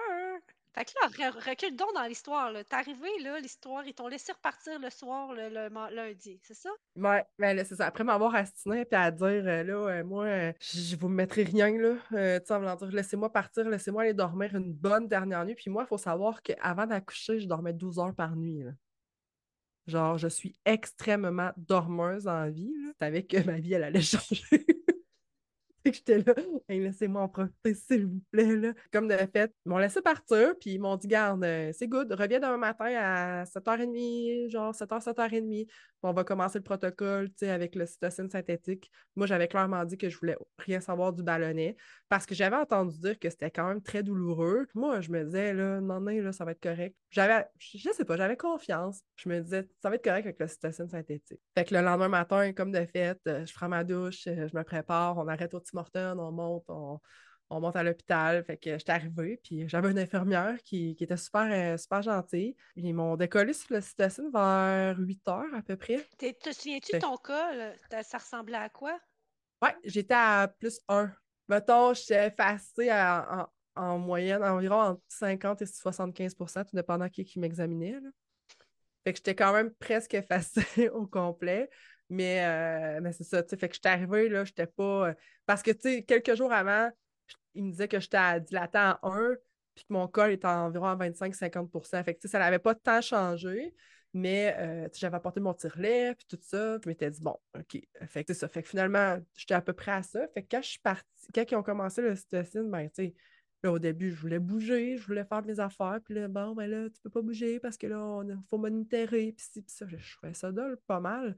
Fait que là, recule donc dans l'histoire. T'es arrivé, là, l'histoire, ils t'ont laissé repartir le soir, le, lundi, c'est ça? Ouais, ben là, c'est ça. Après m'avoir astiné et à dire, euh, là, euh, moi, euh, je vous mettrai rien, là. tu sais, en voulant dire, laissez-moi partir, laissez-moi aller dormir une bonne dernière nuit. Puis moi, il faut savoir qu'avant d'accoucher, je dormais 12 heures par nuit, Genre, je suis extrêmement dormeuse en vie. Là. Je savais que ma vie, elle allait changer que j'étais là, laissez-moi en profiter, s'il vous plaît. Comme de fait, ils m'ont laissé partir, puis ils m'ont dit, garde, euh, c'est good, reviens demain matin à 7h30, genre 7h, 7h30. On va commencer le protocole, avec le cytocine synthétique. Moi, j'avais clairement dit que je voulais rien savoir du ballonnet, parce que j'avais entendu dire que c'était quand même très douloureux. moi, je me disais, là, non, non, là, ça va être correct. J'avais, je sais pas, j'avais confiance. Je me disais, ça va être correct avec le cytocine synthétique. Fait que le lendemain matin, comme de fait, euh, je prends ma douche, euh, je me prépare, on arrête au petit on monte, on, monte à l'hôpital. Fait que j'étais arrivée, puis j'avais une infirmière qui, était super, euh, super gentille. Ils m'ont décollé sur le cytocine vers 8 heures à peu près. Te souviens-tu de ton cas? Ça ressemblait à quoi? Ouais, j'étais à plus 1. Mettons, j'étais effacée en, moyenne environ entre 50 et 75 tout dépendant qui, qui m'examinait. Fait que j'étais quand même presque effacée au complet. Mais, euh, mais c'est ça, tu sais, fait que j'étais arrivée, là, j'étais pas... Euh, parce que, tu sais, quelques jours avant, il me disait que j'étais à dilatant à 1, puis que mon col était à environ 25-50 Fait que, ça n'avait pas tant changé, mais euh, j'avais apporté mon tire-lait, puis tout ça, puis je m'étais dit, bon, OK. Fait que c'est ça. Fait que finalement, j'étais à peu près à ça. Fait que quand je suis partie, quand ils ont commencé le cytocine, ben, tu sais, Là, au début, je voulais bouger, je voulais faire mes affaires. Puis là, bon, ben là, tu peux pas bouger parce que là, il faut monitorer. Puis, ça, je trouvais ça dole pas mal.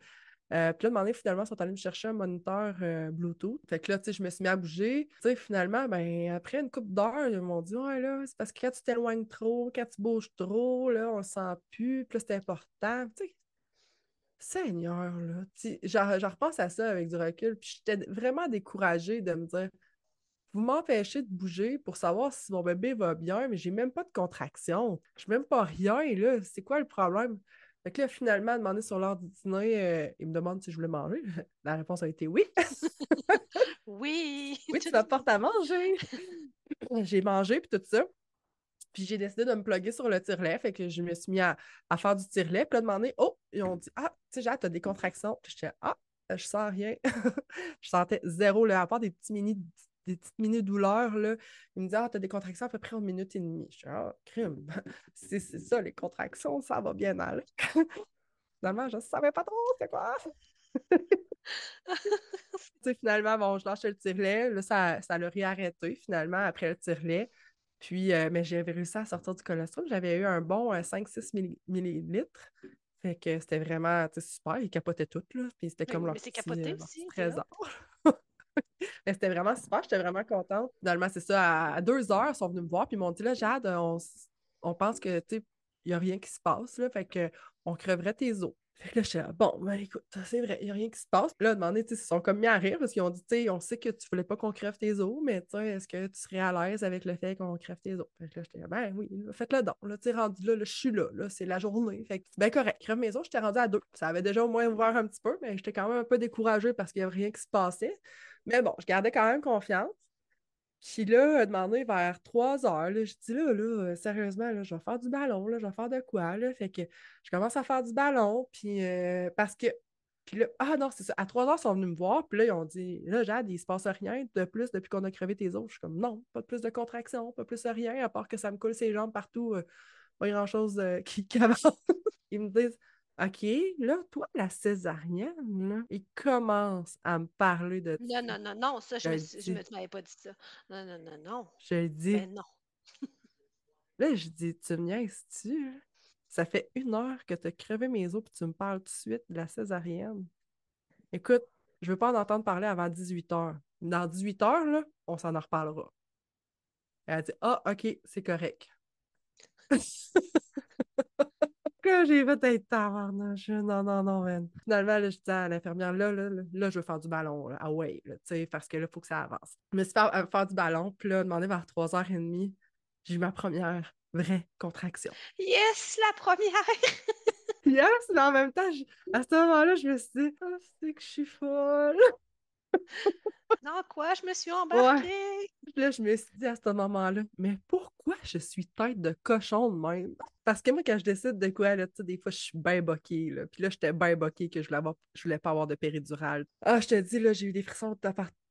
Euh, puis là, demandé, finalement, ils sont allés me chercher un moniteur euh, Bluetooth. Fait que là, tu sais, je me suis mis à bouger. Tu sais, finalement, ben, après une couple d'heures, ils m'ont dit, ouais, là, c'est parce que quand tu t'éloignes trop, quand tu bouges trop, là, on le sent plus. Puis là, c'est important. Tu sais, Seigneur, là. Je repense à ça avec du recul. Puis j'étais vraiment découragée de me dire, vous m'empêchez de bouger pour savoir si mon bébé va bien, mais j'ai même pas de contraction. Je même pas rien, là. C'est quoi le problème? Fait que là, finalement, demandé sur l'heure du dîner, euh, il me demande si je voulais manger. La réponse a été oui. oui! oui, tu m'apportes à manger. j'ai mangé, puis tout ça. Puis j'ai décidé de me plugger sur le tire-lait. Fait que je me suis mis à, faire du tire-lait. Puis là, demandé, oh, ils ont dit, ah, tu sais, tu as des contractions. Puis je disais, ah, je sens rien. je sentais zéro, à part des petits mini des petites minutes douleurs, là. Il me dit Ah, t'as des contractions à peu près en minute et demie. Je dis Ah, crime. c'est ça, les contractions, ça va bien aller. finalement, je ne savais pas trop c'est quoi. finalement, bon, je lâchais le tire-lait. Là, ça, ça l'a réarrêté finalement après le tire-lait. Puis, euh, mais j'avais réussi à sortir du colostrum. J'avais eu un bon 5-6 euh, millilitres. Fait que c'était vraiment super. Ils capotaient tout, là. Puis c'était comme leur mais capoté euh, aussi, trésor. Mais c'était vraiment super, j'étais vraiment contente. Finalement, c'est ça, à deux heures, ils sont venus me voir, puis ils m'ont dit, là, Jade, on, on pense que, tu il n'y a rien qui se passe, là, fait qu'on creverait tes os. Fait que là, j'étais là, bon, ben écoute, c'est vrai, il n'y a rien qui se passe. Puis là, demandé, tu ils sont comme mis à rire parce qu'ils ont dit, tu sais, on sait que tu voulais pas qu'on crève tes os, mais tu sais, est-ce que tu serais à l'aise avec le fait qu'on crève tes os? Fait que là, j'étais ben oui, faites-le donc. Là, tu sais, rendu là, je suis là, là, c'est la journée. Fait que, ben correct, crève mes os, j'étais rendu à deux. Ça avait déjà au moins ouvert un petit peu, mais j'étais quand même un peu découragée parce qu'il n'y avait rien qui se passait. Mais bon, je gardais quand même confiance. Puis là, demandé vers 3 heures, là, je dis là, là, sérieusement, là, je vais faire du ballon, là, je vais faire de quoi, là? Fait que je commence à faire du ballon, puis euh, parce que. Puis là, ah non, c'est ça. À 3 heures, ils sont venus me voir, puis là, ils ont dit Là, Jade, il se passe rien de plus depuis qu'on a crevé tes os. Je suis comme Non, pas de plus de contraction, pas plus de rien, à part que ça me coule ses jambes partout, euh, pas grand-chose euh, qui, qui avance. ils me disent OK, là, toi, la césarienne, là, il commence à me parler de Non, non, non, non, ça, je, me, je me m'avais pas dit ça. Non, non, non, non. Je dis. Ben non. là, je dis, tu me niaises-tu? Ça fait une heure que tu as crevé mes os puis tu me parles tout de suite de la césarienne. Écoute, je veux pas en entendre parler avant 18 heures. Dans 18 heures, là, on s'en en reparlera. Elle a dit Ah, OK, c'est correct. j'ai fait être tabarnage. Non, non, non, man. Finalement, là, je dis à l'infirmière, là, là, là, je veux faire du ballon. Là. Ah ouais, tu sais, parce que là, il faut que ça avance. Je me suis fait euh, faire, du ballon, puis là, demandé vers 3h30, j'ai eu ma première vraie contraction. Yes, la première! yes, mais en même temps, à ce moment-là, je me suis dit, oh, c'est que je suis folle. Non, quoi, je me suis embarquée? Là, je me suis dit à ce moment-là, mais pourquoi je suis tête de cochon de même? Parce que moi, quand je décide de quoi, là, des fois, je suis bien boquée. Là. Puis là, j'étais bien boquée que je voulais, voulais pas avoir de péridurale. Ah, je te dis, là, j'ai eu des frissons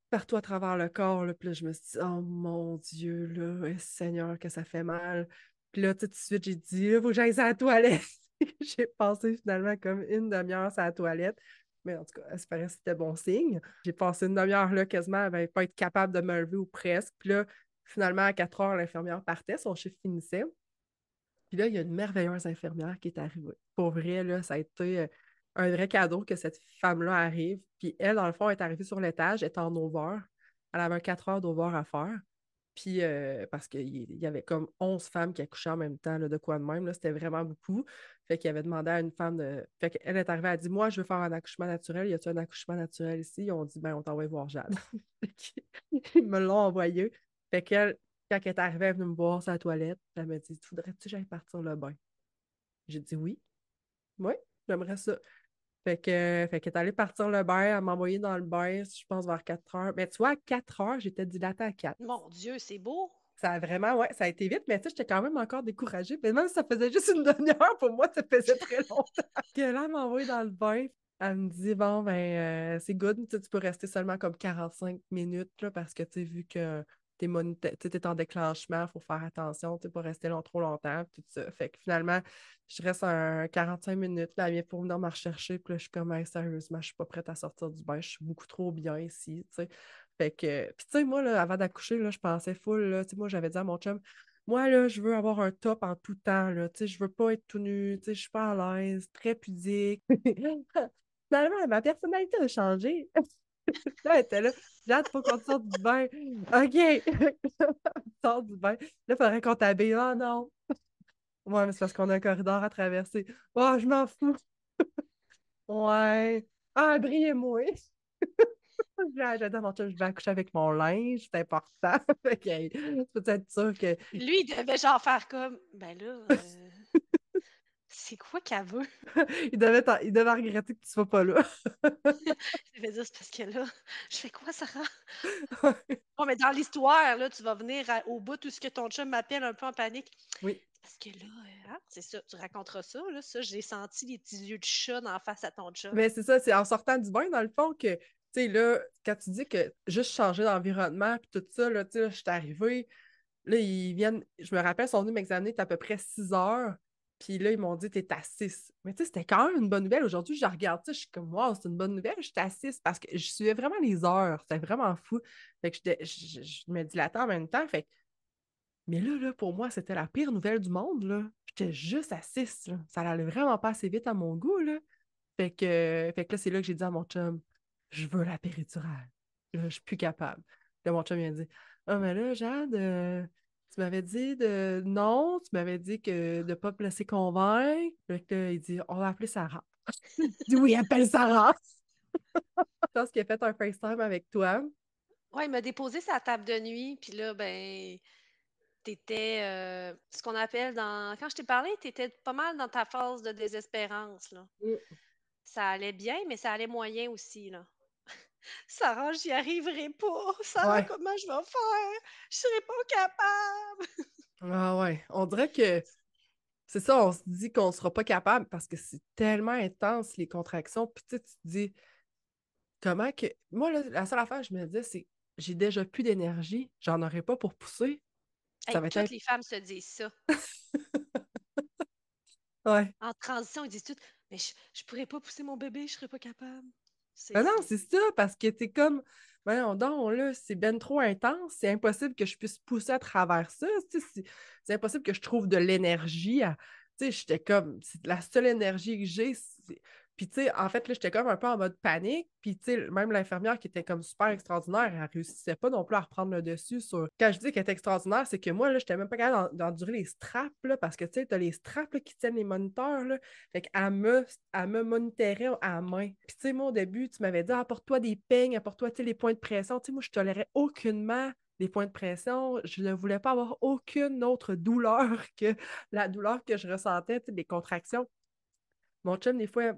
partout à travers le corps. Là. Puis là, je me suis dit, oh mon Dieu, là, Seigneur, que ça fait mal. Puis là, tout de suite, j'ai dit, il faut que j'aille à la toilette. j'ai passé finalement comme une demi-heure à la toilette. Mais en tout cas, espérer que c'était bon signe. J'ai passé une demi-heure là quasiment, elle n'avait pas être capable de me lever ou presque. Puis là, finalement, à 4 heures, l'infirmière partait, son chiffre finissait. Puis là, il y a une merveilleuse infirmière qui est arrivée. Pour vrai, là, ça a été euh, un vrai cadeau que cette femme-là arrive. Puis elle, dans le fond, est arrivée sur l'étage, elle en over. Elle avait 4 heures d'over à faire. Puis, euh, parce qu'il y avait comme 11 femmes qui accouchaient en même temps, de quoi de même, c'était vraiment beaucoup. Fait qu'il avait demandé à une femme de. Fait qu'elle est arrivée, elle a dit Moi, je veux faire un accouchement naturel. Y a-t-il un accouchement naturel ici? Ils ont dit Ben, on t'envoie voir Jade. Ils me l'ont envoyé. Fait qu'elle, quand elle est arrivée, elle est venue me voir sur la toilette. Elle m'a dit Voudrais-tu que j'aille partir le bain? J'ai dit Oui. Oui, j'aimerais ça. Fait que, fait qu'elle est allée partir le bain, elle m'a envoyé dans le bain, je pense, vers 4 heures. Mais tu vois, à 4 heures, j'étais dilatée à 4. Mon Dieu, c'est beau! Ça a vraiment, ouais, ça a été vite, mais tu sais, j'étais quand même encore découragée. Mais même si ça faisait juste une demi-heure, pour moi, ça faisait très longtemps. que là, elle m'a envoyé dans le bain. Elle me dit, bon, ben, euh, c'est good, tu peux rester seulement comme 45 minutes, là, parce que tu sais, vu que tu es en déclenchement, il faut faire attention, tu pas rester long, trop longtemps, tout ça. Fait que finalement, je reste un 45 minutes, là, elle pour venir me rechercher, puis là, je suis comme, sérieusement, je suis pas prête à sortir du bain, je suis beaucoup trop bien ici. Fait que, puis tu sais, moi, là, avant d'accoucher, là, je pensais full, là, tu sais, moi, j'avais dit à mon chum, moi, là, je veux avoir un top en tout temps, là, tu sais, je veux pas être tout nu, tu sais, je suis pas à l'aise, très pudique. Finalement, ma personnalité a changé. là, elle était là. Là, il faut qu'on sorte du bain. OK. sort du bain. Là, il faudrait qu'on t'habille. Oh non. ouais, mais c'est parce qu'on a un corridor à traverser. Oh, je m'en fous. ouais. Ah, brillez-moi. J'adore mon je vais accoucher avec mon linge, c'est important. fait que, peut être sûr que. Lui, il devait genre faire comme, ben là, euh, c'est quoi qu'elle veut? il, devait il devait regretter que tu sois pas là. je vais dire, c'est parce que là, je fais quoi, Sarah? bon, mais dans l'histoire, là, tu vas venir au bout tout ce que ton chum m'appelle un peu en panique. Oui. Parce que là, hein, c'est ça, tu raconteras ça, là, ça, j'ai senti les petits yeux de chat en face à ton chum. Mais c'est ça, c'est en sortant du bain, dans le fond, que, tu sais, là, quand tu dis que juste changer d'environnement, puis tout ça, là, tu sais, je suis arrivée, là, ils viennent, je me rappelle, ils sont venus m'examiner à peu près 6 heures. Puis là, ils m'ont dit, t'es à 6. Mais tu sais, c'était quand même une bonne nouvelle. Aujourd'hui, je regarde ça, je suis comme, wow, c'est une bonne nouvelle. J'étais à 6 parce que je suivais vraiment les heures. C'était vraiment fou. Fait que je, je me dilatais en même temps. Fait mais là, là, pour moi, c'était la pire nouvelle du monde. Là. J'étais juste à 6. Ça allait vraiment pas assez vite à mon goût. Là. Fait, que, fait que là, c'est là que j'ai dit à mon chum, je veux la péridurale. Là, je suis plus capable. Là, mon chum, il a dit Ah, mais là, Jade, euh, tu m'avais dit de non, tu m'avais dit que de ne pas te laisser convaincre. Là, il dit On va appeler Sarah. il dit Oui, appelle Sarah. je pense qu'il a fait un FaceTime avec toi. Ouais, il m'a déposé sa table de nuit, puis là, ben, t'étais euh, ce qu'on appelle dans. Quand je t'ai parlé, t'étais pas mal dans ta phase de désespérance, là. Mm. Ça allait bien, mais ça allait moyen aussi, là. Sarah, j'y arriverai pas. Sarah, Ouais. comment je vais faire? Je serai pas capable. Ah ouais, on dirait que c'est ça, on se dit qu'on sera pas capable parce que c'est tellement intense les contractions. Puis tu sais, tu te dis comment que. Moi, là, la seule affaire que je me disais, c'est j'ai déjà plus d'énergie, j'en aurais pas pour pousser. Hey, Ça va toutes être. les femmes se disent ça. Ouais. En transition, ils disent toutes Mais je, je pourrais pas pousser mon bébé, je serais pas capable. Ben non, c'est- ça, parce que t'es comme, voyons donc, là, c'est ben trop intense, c'est impossible que je puisse pousser à travers ça, c'est impossible que je trouve de l'énergie à, tu sais, j'étais comme, c'est la seule énergie que j'ai, c'est- puis tu sais, en fait, là, j'étais comme un peu en mode panique, puis tu sais, même l'infirmière qui était comme super extraordinaire, elle réussissait pas non plus à reprendre le dessus sur, quand je dis qu'elle était extraordinaire, c'est que moi, là, j'étais même pas capable d'en- d'endurer les straps, là, parce que tu sais, t'as les straps, qui tiennent les moniteurs, là, fait qu'elle me, elle me monitorait à main. Puis, tu sais, moi, au début, tu m'avais dit, apporte-toi des peignes, apporte-toi, tu sais, les points de pression. Tu sais, moi, je tolérais aucunement les points de pression. Je ne voulais pas avoir aucune autre douleur que la douleur que je ressentais, des contractions. Mon chum, des fois,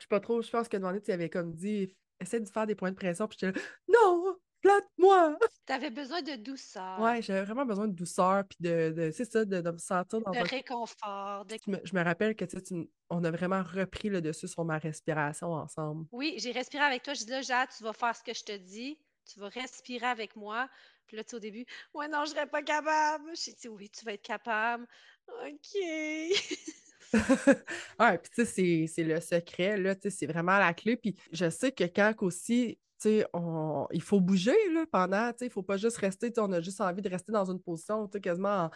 je sais pas trop, je pense que demandé, tu avais comme dit, essaie de faire des points de pression. Puis j'étais là, non, plate-moi! T'avais besoin de douceur, Ouais, j'avais vraiment besoin de douceur, puis de, de c'est ça, de, de me sentir dans de un réconfort. de- je me, je me rappelle que tu sais, tu on a vraiment repris le dessus sur ma respiration ensemble. Oui, j'ai respiré avec toi. Je dis là, Jade, tu vas faire ce que je te dis. Tu vas respirer avec moi. Puis là, tu sais, au début, ouais, non, je serais pas capable. J'ai dit, oui, tu vas être capable. OK. ouais, puis tu sais, c'est- le secret, là, tu c'est vraiment la clé. Puis je sais que quand aussi, on- il faut bouger, là, pendant, il faut pas juste rester, on a juste envie de rester dans une position, quasiment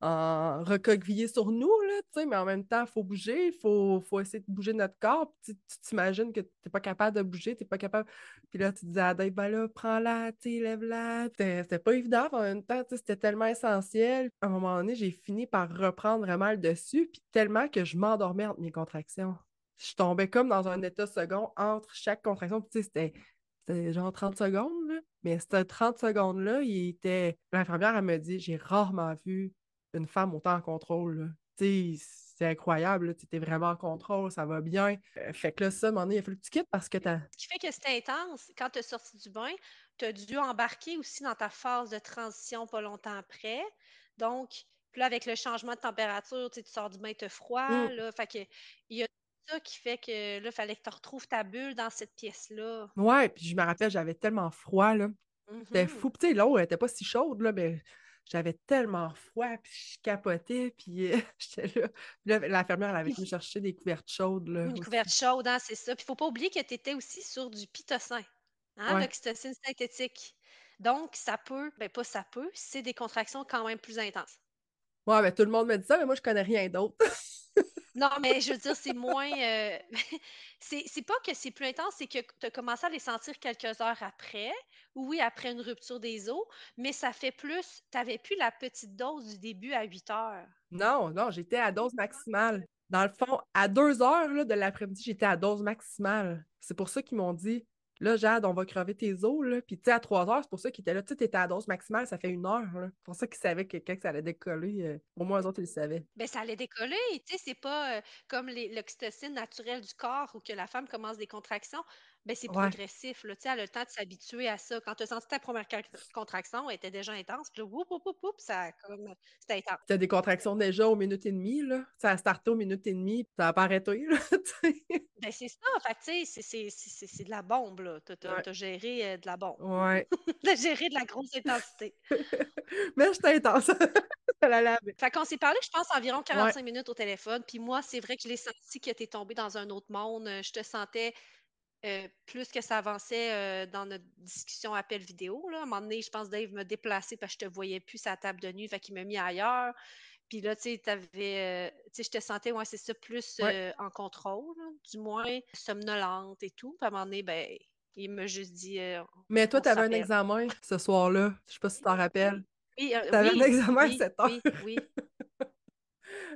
en, recroquevillé sur nous, là, mais en même temps, il faut bouger, il faut, faut essayer de bouger notre corps. Tu t'imagines que tu n'es pas capable de bouger, tu n'es pas capable. Puis là, tu disais à Dave, ben là, prends-la, lève-la. C'était pas évident, mais en même temps, c'était tellement essentiel. À un moment donné, j'ai fini par reprendre vraiment le dessus, puis tellement que je m'endormais entre mes contractions. Je tombais comme dans un état second entre chaque contraction. C'était genre 30 secondes, là. Mais ces 30 secondes-là, il était. L'infirmière, elle me dit J'ai rarement vu une femme autant en contrôle. c'est incroyable. Tu es vraiment en contrôle, ça va bien. Euh, fait que là, ça, à un moment donné, il a fallu que tu quittes parce que t'as. Ce qui fait que c'était intense. Quand tu es sorti du bain, tu as dû embarquer aussi dans ta phase de transition pas longtemps après. Donc, puis là, avec le changement de température, tu sors du bain, tu froid. Mm. Là, fait que il y a ça qui fait que là, il fallait que tu retrouves ta bulle dans cette pièce-là. Ouais, puis je me rappelle, j'avais tellement froid, là. C'était Mhm. fou. Tu sais, l'eau, elle était pas si chaude, là, mais j'avais tellement froid, puis je capotais, puis euh, j'étais là. Là, l'infirmière, elle avait venu chercher des couvertes chaudes, là. Une aussi. couverte chaude, hein, c'est ça. Puis il faut pas oublier que tu étais aussi sur du pitocin, hein, Ouais. l'oxytocine synthétique. Donc, ça peut, ben pas ça peut, c'est des contractions quand même plus intenses. Ouais, mais tout le monde me dit ça, mais moi, je connais rien d'autre. Non, mais je veux dire, c'est moins. euh, c'est pas que c'est plus intense, c'est que tu as commencé à les sentir quelques heures après. Oui, après une rupture des os, mais ça fait plus. Tu n'avais plus la petite dose du début à 8 heures. Non, non, j'étais à dose maximale. Dans le fond, à deux heures là, de l'après-midi, j'étais à dose maximale. C'est pour ça qu'ils m'ont dit Là, Jade, on va crever tes os. Là. Puis, tu sais, à trois heures, c'est pour ça qu'ils étaient là. Tu sais, à dose maximale, ça fait une heure. C'est pour ça qu'ils savaient que quand ça allait décoller, euh, au moins, eux autres, ils le savaient. Ben, ça allait décoller. Tu sais, c'est pas euh, comme l'oxytocine naturelle du corps où que la femme commence des contractions. Ben, c'est Ouais. progressif. Là. Tu sais, elle a le temps de s'habituer à ça. Quand tu as senti ta première contraction, elle était déjà intense. Puis là, whoop, whoop, whoop, ça comme. C'était intense. T'as des contractions déjà aux minutes et demie. Là? Ça a starté aux minutes et demie, puis ça a pas arrêté. Là, tu. Ben, c'est ça. Fait tu sais, c'est- de la bombe, là. Ouais. t'as géré euh, de la bombe. ouais. T'as géré de la grosse intensité. Mais j'étais intense. la lave. Fait qu'on s'est parlé, je pense, environ 45 minutes au téléphone. Puis moi, c'est vrai que je l'ai senti que tu es tombé dans un autre monde. Euh, Je te sentais euh, plus que ça avançait euh, dans notre discussion appel vidéo. Là. À un moment donné, je pense Dave me déplacer parce que je te voyais plus à la table de nuit, fait qu'il m'a mis ailleurs. Puis là, tu sais, euh, tu je te sentais, ouais, c'est ça, plus Ouais. en contrôle, là, du moins somnolente et tout. Puis à un moment donné, ben, Il m'a juste dit. Mais toi, tu avais un examen ce soir-là. Je sais pas si tu t'en rappelles. oui, T'avais oui, un examen oui, à 7 heures. Oui, oui.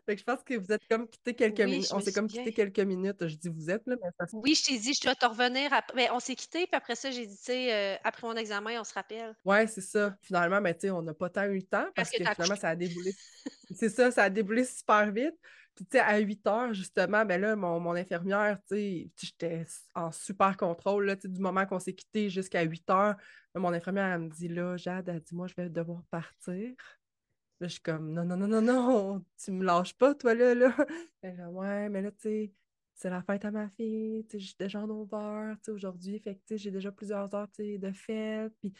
Fait que je pense que vous êtes comme quitté quelques Oui, minutes. On s'est comme quitté quelques minutes. Je dis vous êtes, là, mais ça Oui, je t'ai dit, je dois te revenir. Après. Ben, on s'est quittés, puis après ça, j'ai dit, tu sais, euh, après mon examen, on se rappelle. Ouais, c'est ça. Finalement, mais tu sais, on n'a pas tant eu le temps parce que finalement, ça a déboulé. c'est ça, ça a déboulé super vite. Puis, tu sais, à 8 heures, justement, ben là, mon, mon infirmière, tu sais, j'étais en super contrôle, là, tu sais, du moment qu'on s'est quitté jusqu'à 8 heures. Là, mon infirmière, elle me dit, là, Jade, elle dit, moi, je vais devoir partir. Là, je suis comme, non, non, non, non, non, tu me lâches pas, toi, là, là. Elle dit, ouais, mais là, tu sais, c'est la fête à ma fille, tu sais, j'ai déjà en over, tu sais, aujourd'hui, fait que, tu sais, j'ai déjà plusieurs heures, de fête, puis là,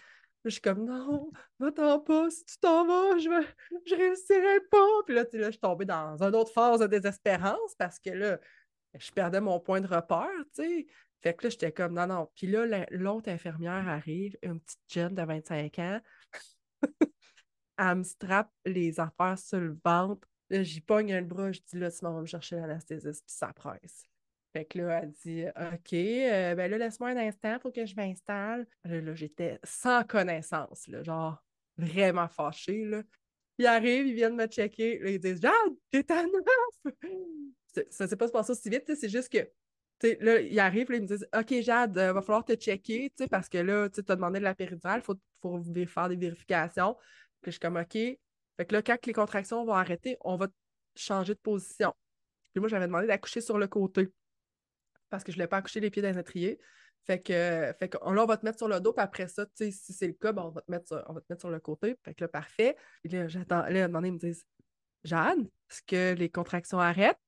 je suis comme, non, va-t'en pas, si tu t'en vas, je vais, je réussirai pas. Puis là, tu sais, là, je suis tombée dans une autre phase de désespérance parce que là, je perdais mon point de repère, tu sais. Fait que là, j'étais comme, non, non. Puis là, la- l'autre infirmière arrive, une petite jeune de 25 ans. Elle me strappe les affaires sur le ventre. J'y pogne le bras, je dis, là, tu m'en vas me chercher l'anesthésiste, puis ça presse. Fait que là, elle dit, OK, euh, ben là, laisse-moi un instant, faut que je m'installe. Là, là, j'étais sans connaissance, genre vraiment fâchée, là. Ils arrivent, ils viennent me checker, là, ils disent, Jade, t'es à neuf! Ça s'est pas passé aussi vite, c'est juste que, là, ils arrivent, là, ils me disent, OK, Jade, euh, va falloir te checker, parce que là, tu as demandé de la péridurale, il faut, faire des vérifications. Puis je suis comme, OK. Fait que là, quand les contractions vont arrêter, on va changer de position. Puis moi, j'avais demandé d'accoucher sur le côté parce que je voulais pas accoucher les pieds dans les étriers. Fait que, fait que là, on va te mettre sur le dos, puis après ça, tu sais, si c'est le cas, ben, on, va te mettre sur, on va te mettre sur le côté. Fait que là, parfait. Puis là, j'attends. Là, à un moment ils me disent Jeanne, est-ce que les contractions arrêtent?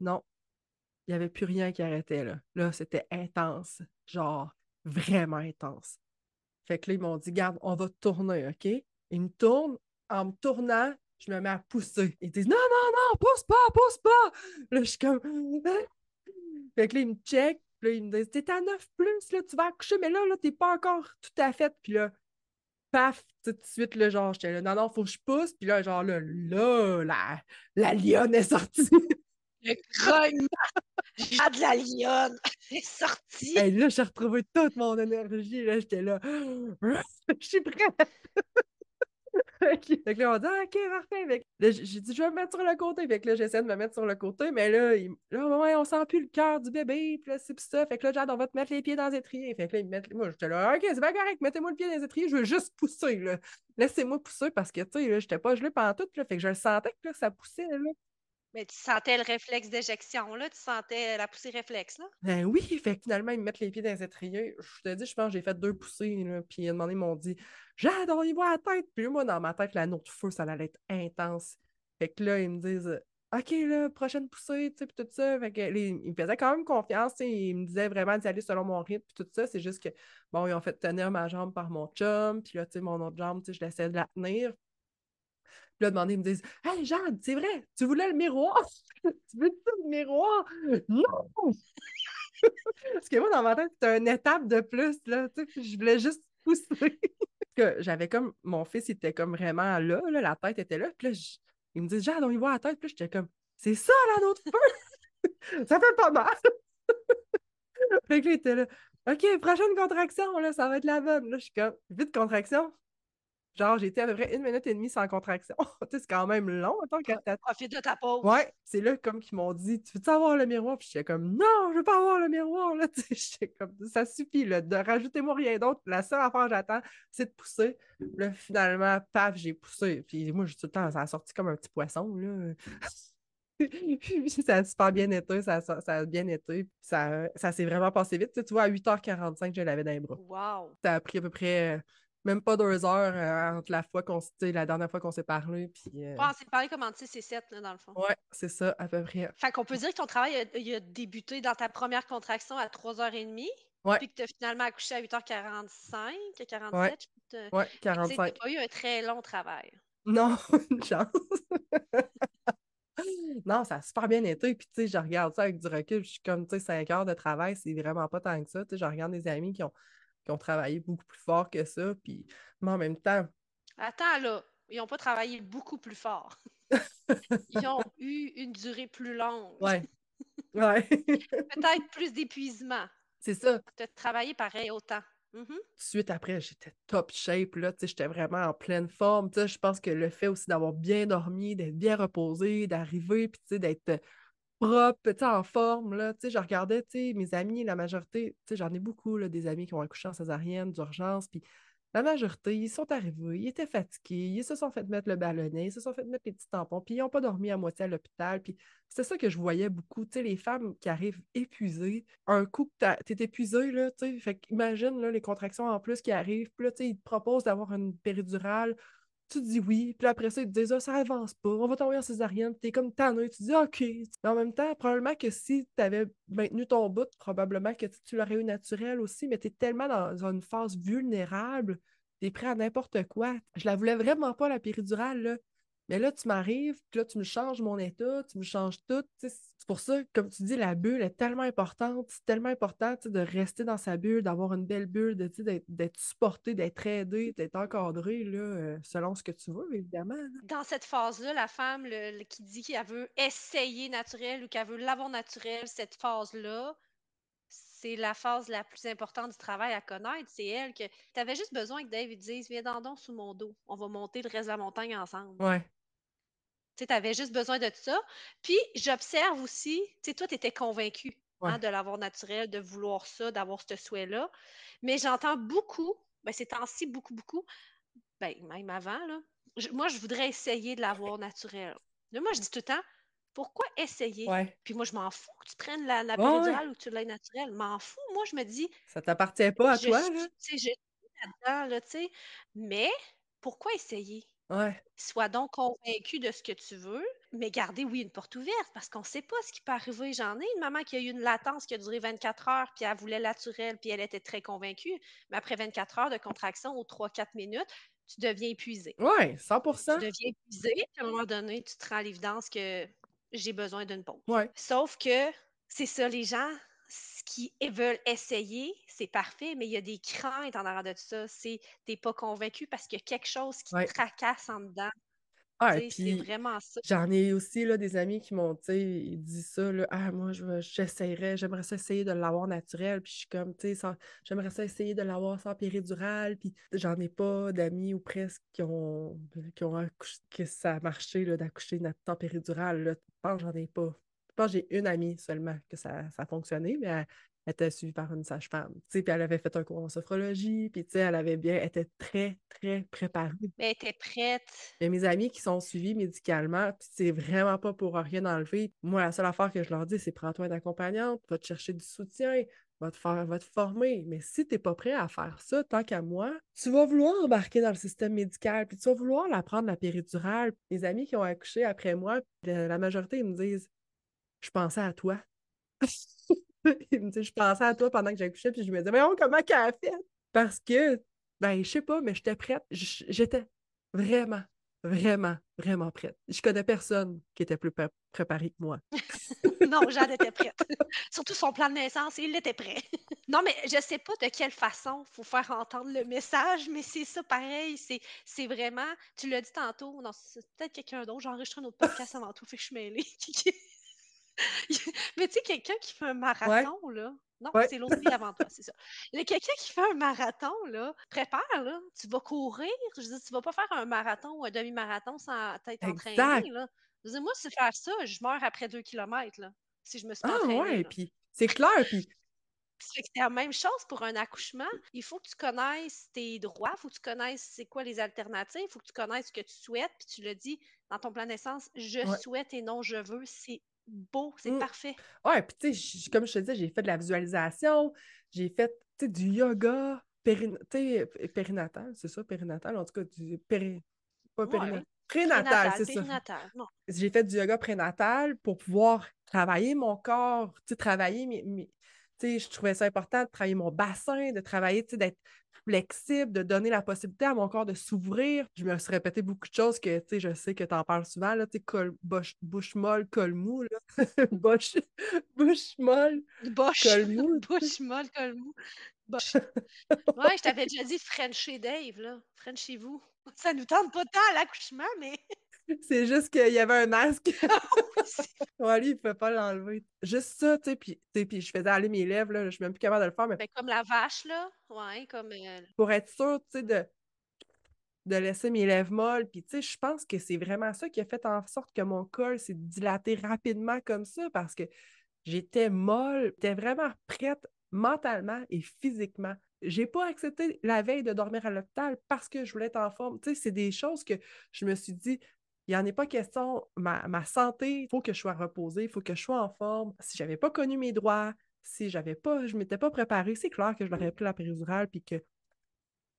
Non. Il n'y avait plus rien qui arrêtait, là. Là, c'était intense. Genre, vraiment intense. Fait que là, ils m'ont dit, garde, on va tourner, OK? Ils me tournent. En me tournant, je me mets à pousser. Ils disent, non, non, non, pousse pas, pousse pas. Là, je suis comme, Hein? fait que là, ils me checkent. Puis là, ils me disent, t'es à 9 plus, là, tu vas accoucher, mais là, là, t'es pas encore tout à fait. Puis là, paf, tout de suite, là, genre, j'étais là, non, non, faut que je pousse. Puis là, genre, là, là, la, la lionne est sortie. Le grognement! Jade la lionne est sortie! Hey, là, j'ai retrouvé toute mon énergie. Là, j'étais là, je suis prête. Fait que là, on dit, Ah, OK, parfait. J'ai dit, je vais me mettre sur le côté. Fait que là, j'essaie de me mettre sur le côté, mais là, il- là ouais, on sent plus le cœur du bébé. Puis là, c'est pis ça. Fait que là, Jade, on va te mettre les pieds dans les étriers. Fait que là, ils me mettent. Moi, j'étais là, OK, c'est pas correct, mettez-moi le pied dans les étriers. Je veux juste pousser. Laissez-moi pousser parce que, tu sais, j'étais pas gelée pendant tout, là. Fait que je le sentais que là, ça poussait, là. Mais tu sentais le réflexe d'éjection, là? Tu sentais la poussée réflexe, là? Ben oui, fait que finalement, ils me mettent les pieds dans les étriers. Je te dis, je pense que j'ai fait deux poussées, là, puis ils m'ont dit Jade, on y voit la tête. Puis moi, dans ma tête, l'anneau de feu, ça allait être intense. Fait que là, ils me disent OK, là, prochaine poussée, tu sais, puis tout ça. Fait que, ils me faisaient quand même confiance, tu ils me disaient vraiment d'y aller selon mon rythme, puis tout ça. C'est juste que, bon, ils ont fait tenir ma jambe par mon chum, puis là, tu sais, mon autre jambe, tu sais, je laissais de la tenir. Puis là, demander, ils me disent Hey, Jade, c'est vrai, tu voulais le miroir? Tu veux-tu le miroir? Non Parce que moi, dans ma tête, c'était une étape de plus, là, tu sais, je voulais juste pousser. Parce que j'avais comme, mon fils, il était comme vraiment là, là, la tête était là, puis là, je- il me dit, Jade, on y voit la tête, puis là, j'étais comme, c'est ça, là, notre feu! ça fait pas mal! fait que il était là, OK, prochaine contraction, là, ça va être la bonne. Là, je suis comme, vite contraction. Genre, été à peu près une minute et demie sans contraction. tu sais, c'est quand même long, quand t'as Profite de ta pause. Ouais, c'est là comme qu'ils m'ont dit Tu veux-tu avoir le miroir? Puis j'étais comme Non, je veux pas avoir le miroir. Là, j'étais comme Ça suffit, là, de rajoutez-moi rien d'autre. La seule affaire que j'attends, c'est de pousser. Là, finalement, paf, j'ai poussé. Puis moi, j'ai tout le temps, ça a sorti comme un petit poisson. Là. Puis ça a super bien été, ça, a- ça a bien été. Puis Ça, ça s'est vraiment passé vite. Tu, sais, tu vois, à 8h45, je l'avais dans les bras. Wow! Ça a pris à peu près même pas deux heures euh, entre la fois qu'on la dernière fois qu'on s'est parlé. Puis, euh, on s'est parlé comme entre 6 et 7, là, dans le fond. ouais, c'est ça, à peu près. Fait qu'on peut dire que ton travail a, il a débuté dans ta première contraction à 3h30, Ouais. puis que tu as finalement accouché à 8h45, 47. Ouais. te- Ouais, Fait que, tu sais, t'as 45. pas eu un très long travail. Non, une chance. non, ça a super bien été. Puis, tu sais, je regarde ça avec du recul. Je suis comme, tu sais, 5 heures de travail, c'est vraiment pas tant que ça. Tu sais, je regarde des amis qui ont, qui ont travaillé beaucoup plus fort que ça. Puis, mais en même temps, Attends, là, ils n'ont pas travaillé beaucoup plus fort. Ils ont eu une durée plus longue. ouais. Ouais. Peut-être plus d'épuisement. C'est ça. Tu as travaillé pareil autant. Tout de suite après, j'étais top shape, là, tu sais, j'étais vraiment en pleine forme, tu sais, je pense que le fait aussi d'avoir bien dormi, d'être bien reposé, d'arriver, puis tu sais, d'être propre, en forme, là, je regardais, mes amis, la majorité, j'en ai beaucoup, des amis qui ont accouché en césarienne, d'urgence, puis la majorité, ils sont arrivés, ils étaient fatigués, ils se sont fait mettre le ballonnet, ils se sont fait mettre les petits tampons, puis ils n'ont pas dormi à moitié à l'hôpital. Puis c'est ça que je voyais beaucoup, les femmes qui arrivent épuisées. Un coup que tu es épuisé, là, fait qu'imagine, là, les contractions en plus qui arrivent, puis là, ils te proposent d'avoir une péridurale tu dis oui, puis après ça, ils te disent ah, ça avance pas, on va t'envoyer en césarienne, t'es comme tanné, tu dis OK. Mais en même temps, probablement que si tu avais maintenu ton bout, probablement que tu l'aurais eu naturel aussi, mais tu es tellement dans une phase vulnérable, tu es prêt à n'importe quoi. Je la voulais vraiment pas, la péridurale, là. Mais là, tu m'arrives, puis là, tu me changes mon état, tu me changes tout. C'est pour ça, comme tu dis, la bulle est tellement importante. C'est tellement important de rester dans sa bulle, d'avoir une belle bulle, d'être supporté, d'être aidé, d'être encadré, là, euh, selon ce que tu veux, évidemment. Dans cette phase-là, la femme qui dit qu'elle veut essayer naturel ou qu'elle veut l'avoir naturel, cette phase-là, c'est la phase la plus importante du travail à connaître. C'est elle que tu avais juste besoin que Dave dise Viens dans sous mon dos. On va monter le reste de la montagne ensemble. Ouais. Tu avais juste besoin de ça. Puis, j'observe aussi, tu sais, toi, tu étais convaincu hein, de l'avoir naturel, de vouloir ça, d'avoir ce souhait-là. Mais j'entends beaucoup, ben, ces temps-ci, beaucoup, beaucoup, ben, même avant, là, moi, je voudrais essayer de l'avoir naturel. moi, je dis tout le temps, pourquoi essayer? Puis moi, je m'en fous que tu prennes la, la péridurale ou que tu l'aies naturelle. M'en fous. Moi, je me dis. Ça t'appartient pas à toi, là? Je suis là-dedans, là, tu sais. Mais pourquoi essayer? Ouais. Sois donc convaincu de ce que tu veux, mais gardez, oui, une porte ouverte parce qu'on ne sait pas ce qui peut arriver. J'en ai une maman qui a eu une latence qui a duré 24 heures, puis elle voulait naturelle, puis elle était très convaincue. Mais après 24 heures de contraction aux 3-4 minutes, tu deviens épuisé. Oui, 100% Tu deviens épuisé, puis à un moment donné, tu te rends à l'évidence que j'ai besoin d'une pause. Ouais. Sauf que c'est ça, les gens qui veulent essayer, c'est parfait, mais il y a des craintes en arrière de ça. C'est t'es pas convaincu parce qu'il y a quelque chose qui te tracasse en dedans. Ah, c'est vraiment ça. J'en ai aussi là, des amis qui m'ont dit ça. Là, ah, moi, j'essayerais, j'aimerais ça essayer de l'avoir naturel. Puis je suis comme, tu sais, j'aimerais ça essayer de l'avoir sans péridurale. Puis j'en ai pas d'amis ou presque qui ont, qui ont accouché, que ça a marché d'accoucher sans péridurale. Là. Je pense j'en ai pas. Je pense que j'ai une amie seulement que ça, ça a fonctionné, mais elle, était suivie par une sage-femme. Puis elle avait fait un cours en sophrologie, puis elle avait bien, elle était très, très préparée. Mais elle était prête. Il y a mes amis qui sont suivis médicalement, puis c'est vraiment pas pour rien enlever. Moi, la seule affaire que je leur dis, c'est prends-toi une accompagnante, va te chercher du soutien, va te faire, va te former. Mais si tu n'es pas prêt à faire ça, tant qu'à moi, tu vas vouloir embarquer dans le système médical, puis tu vas vouloir la prendre la péridurale. Mes amis qui ont accouché après moi, la majorité, ils me disent Je pensais à toi. il me dit, je pensais à toi pendant que j'accouchais, puis je me disais, mais oh, comment qu'elle a fait? Parce que, ben, je sais pas, mais j'étais prête. J'étais vraiment, vraiment, vraiment prête. Je connais personne qui était plus préparé que moi. non, Jeanne était prête. Surtout son plan de naissance, il était prêt. non, mais je sais pas de quelle façon il faut faire entendre le message, mais c'est ça pareil. C'est vraiment, tu l'as dit tantôt, non, c'est peut-être quelqu'un d'autre. J'enregistre un autre podcast avant tout, fait que je suis mêlée. Mais tu sais, quelqu'un qui fait un marathon, là. Non, c'est l'autre avant toi, c'est ça. Quelqu'un qui fait un marathon, là, prépare, là. Tu vas courir. Je veux tu vas pas faire un marathon ou un demi-marathon sans t'être entraîné, là. Je moi, c'est faire ça, je meurs après deux kilomètres, là. Si je me suis pas ah, ouais, puis c'est clair, puis c'est la même chose pour un accouchement. Il faut que tu connaisses tes droits, il faut que tu connaisses c'est quoi les alternatives, il faut que tu connaisses ce que tu souhaites, puis tu le dis dans ton plan naissance, je souhaite et non je veux, c'est beau, c'est mmh. parfait. Ouais, puis tu sais, comme je te disais, j'ai fait de la visualisation, j'ai fait du yoga périnatal, c'est ça, périnatal, en tout cas, du péri... pas périnatal. Prénatal, c'est ça. J'ai fait du yoga prénatal pour pouvoir travailler mon corps, travailler mes, je trouvais ça important de travailler mon bassin, de travailler, d'être flexible, de donner la possibilité à mon corps de s'ouvrir. Je me suis répété beaucoup de choses que, je sais que tu en parles souvent, là, col, bouche, bouche, molle, col mou, bouche, bouche molle, col mou. bouche molle, col mou. ouais, je t'avais déjà dit French Dave, là. chez vous. Ça nous tente pas tant à l'accouchement, mais... C'est juste qu'il y avait un masque. ouais, lui, il ne pouvait pas l'enlever. Juste ça, tu sais, puis, puis je faisais aller mes lèvres, là, je suis même plus capable de le faire. Mais... Ben, comme la vache, là. Ouais, comme. Euh, Pour être sûr, tu sais, de, de laisser mes lèvres molles. Puis, tu sais, je pense que c'est vraiment ça qui a fait en sorte que mon col s'est dilaté rapidement comme ça parce que j'étais molle, j'étais vraiment prête mentalement et physiquement. J'ai pas accepté la veille de dormir à l'hôpital parce que je voulais être en forme. Tu sais, c'est des choses que je me suis dit, il n'y en est pas question. Ma, ma santé, il faut que je sois reposée, il faut que je sois en forme. Si j'avais pas connu mes droits, si j'avais pas, je m'étais pas préparée, c'est clair que je l'aurais pris la péridurale puis que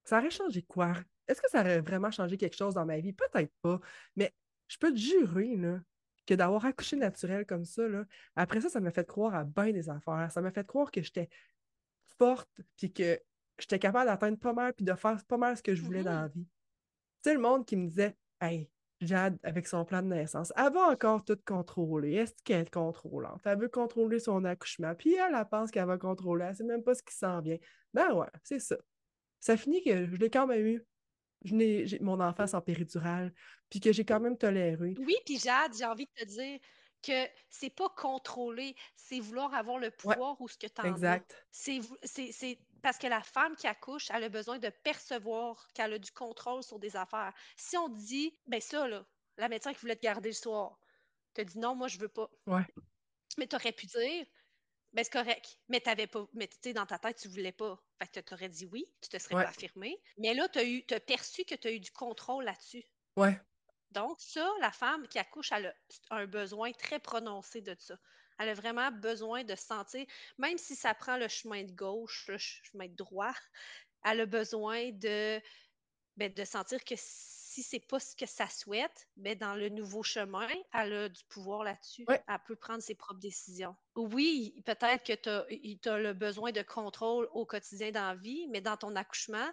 ça aurait changé quoi? Est-ce que ça aurait vraiment changé quelque chose dans ma vie? Peut-être pas. Mais je peux te jurer là, que d'avoir accouché naturel comme ça, là, après ça, ça m'a fait croire à bien des affaires. Ça m'a fait croire que j'étais forte puis que j'étais capable d'atteindre pas mal puis de faire pas mal ce que je voulais dans la vie. Tu sais, le monde qui me disait Hey, Jade, avec son plan de naissance, elle va encore tout contrôler. Est-ce qu'elle est contrôlante? Elle veut contrôler son accouchement. Puis elle, elle pense qu'elle va contrôler. Elle sait même pas ce qui s'en vient. Ben ouais, c'est ça. Ça finit que je l'ai quand même eu. J'ai mon enfant sans péridurale, puis que j'ai quand même toléré. Oui, puis Jade, j'ai envie de te dire que c'est pas contrôler, c'est vouloir avoir le pouvoir ou ce que tu en exact. C'est parce que la femme qui accouche, elle a besoin de percevoir qu'elle a du contrôle sur des affaires. Si on dit, ben ça, là, la médecin qui voulait te garder le soir, te dit non, moi, je veux pas. Ouais. Mais tu aurais pu dire, ben c'est correct. Mais t'avais pas, mais tu sais, dans ta tête, tu voulais pas. Fait que tu aurais dit oui, tu te serais pas affirmé. Mais là, tu as, eu, as perçu que tu as eu du contrôle là-dessus. Ouais. Donc, ça, la femme qui accouche, elle a un besoin très prononcé de ça. Elle a vraiment besoin de sentir, même si ça prend le chemin de gauche, le chemin de droit, elle a besoin de, ben, de sentir que si c'est pas ce que ça souhaite, ben, dans le nouveau chemin, elle a du pouvoir là-dessus. Elle peut prendre ses propres décisions. Oui, peut-être que tu as, le besoin de contrôle au quotidien dans la vie, mais dans ton accouchement,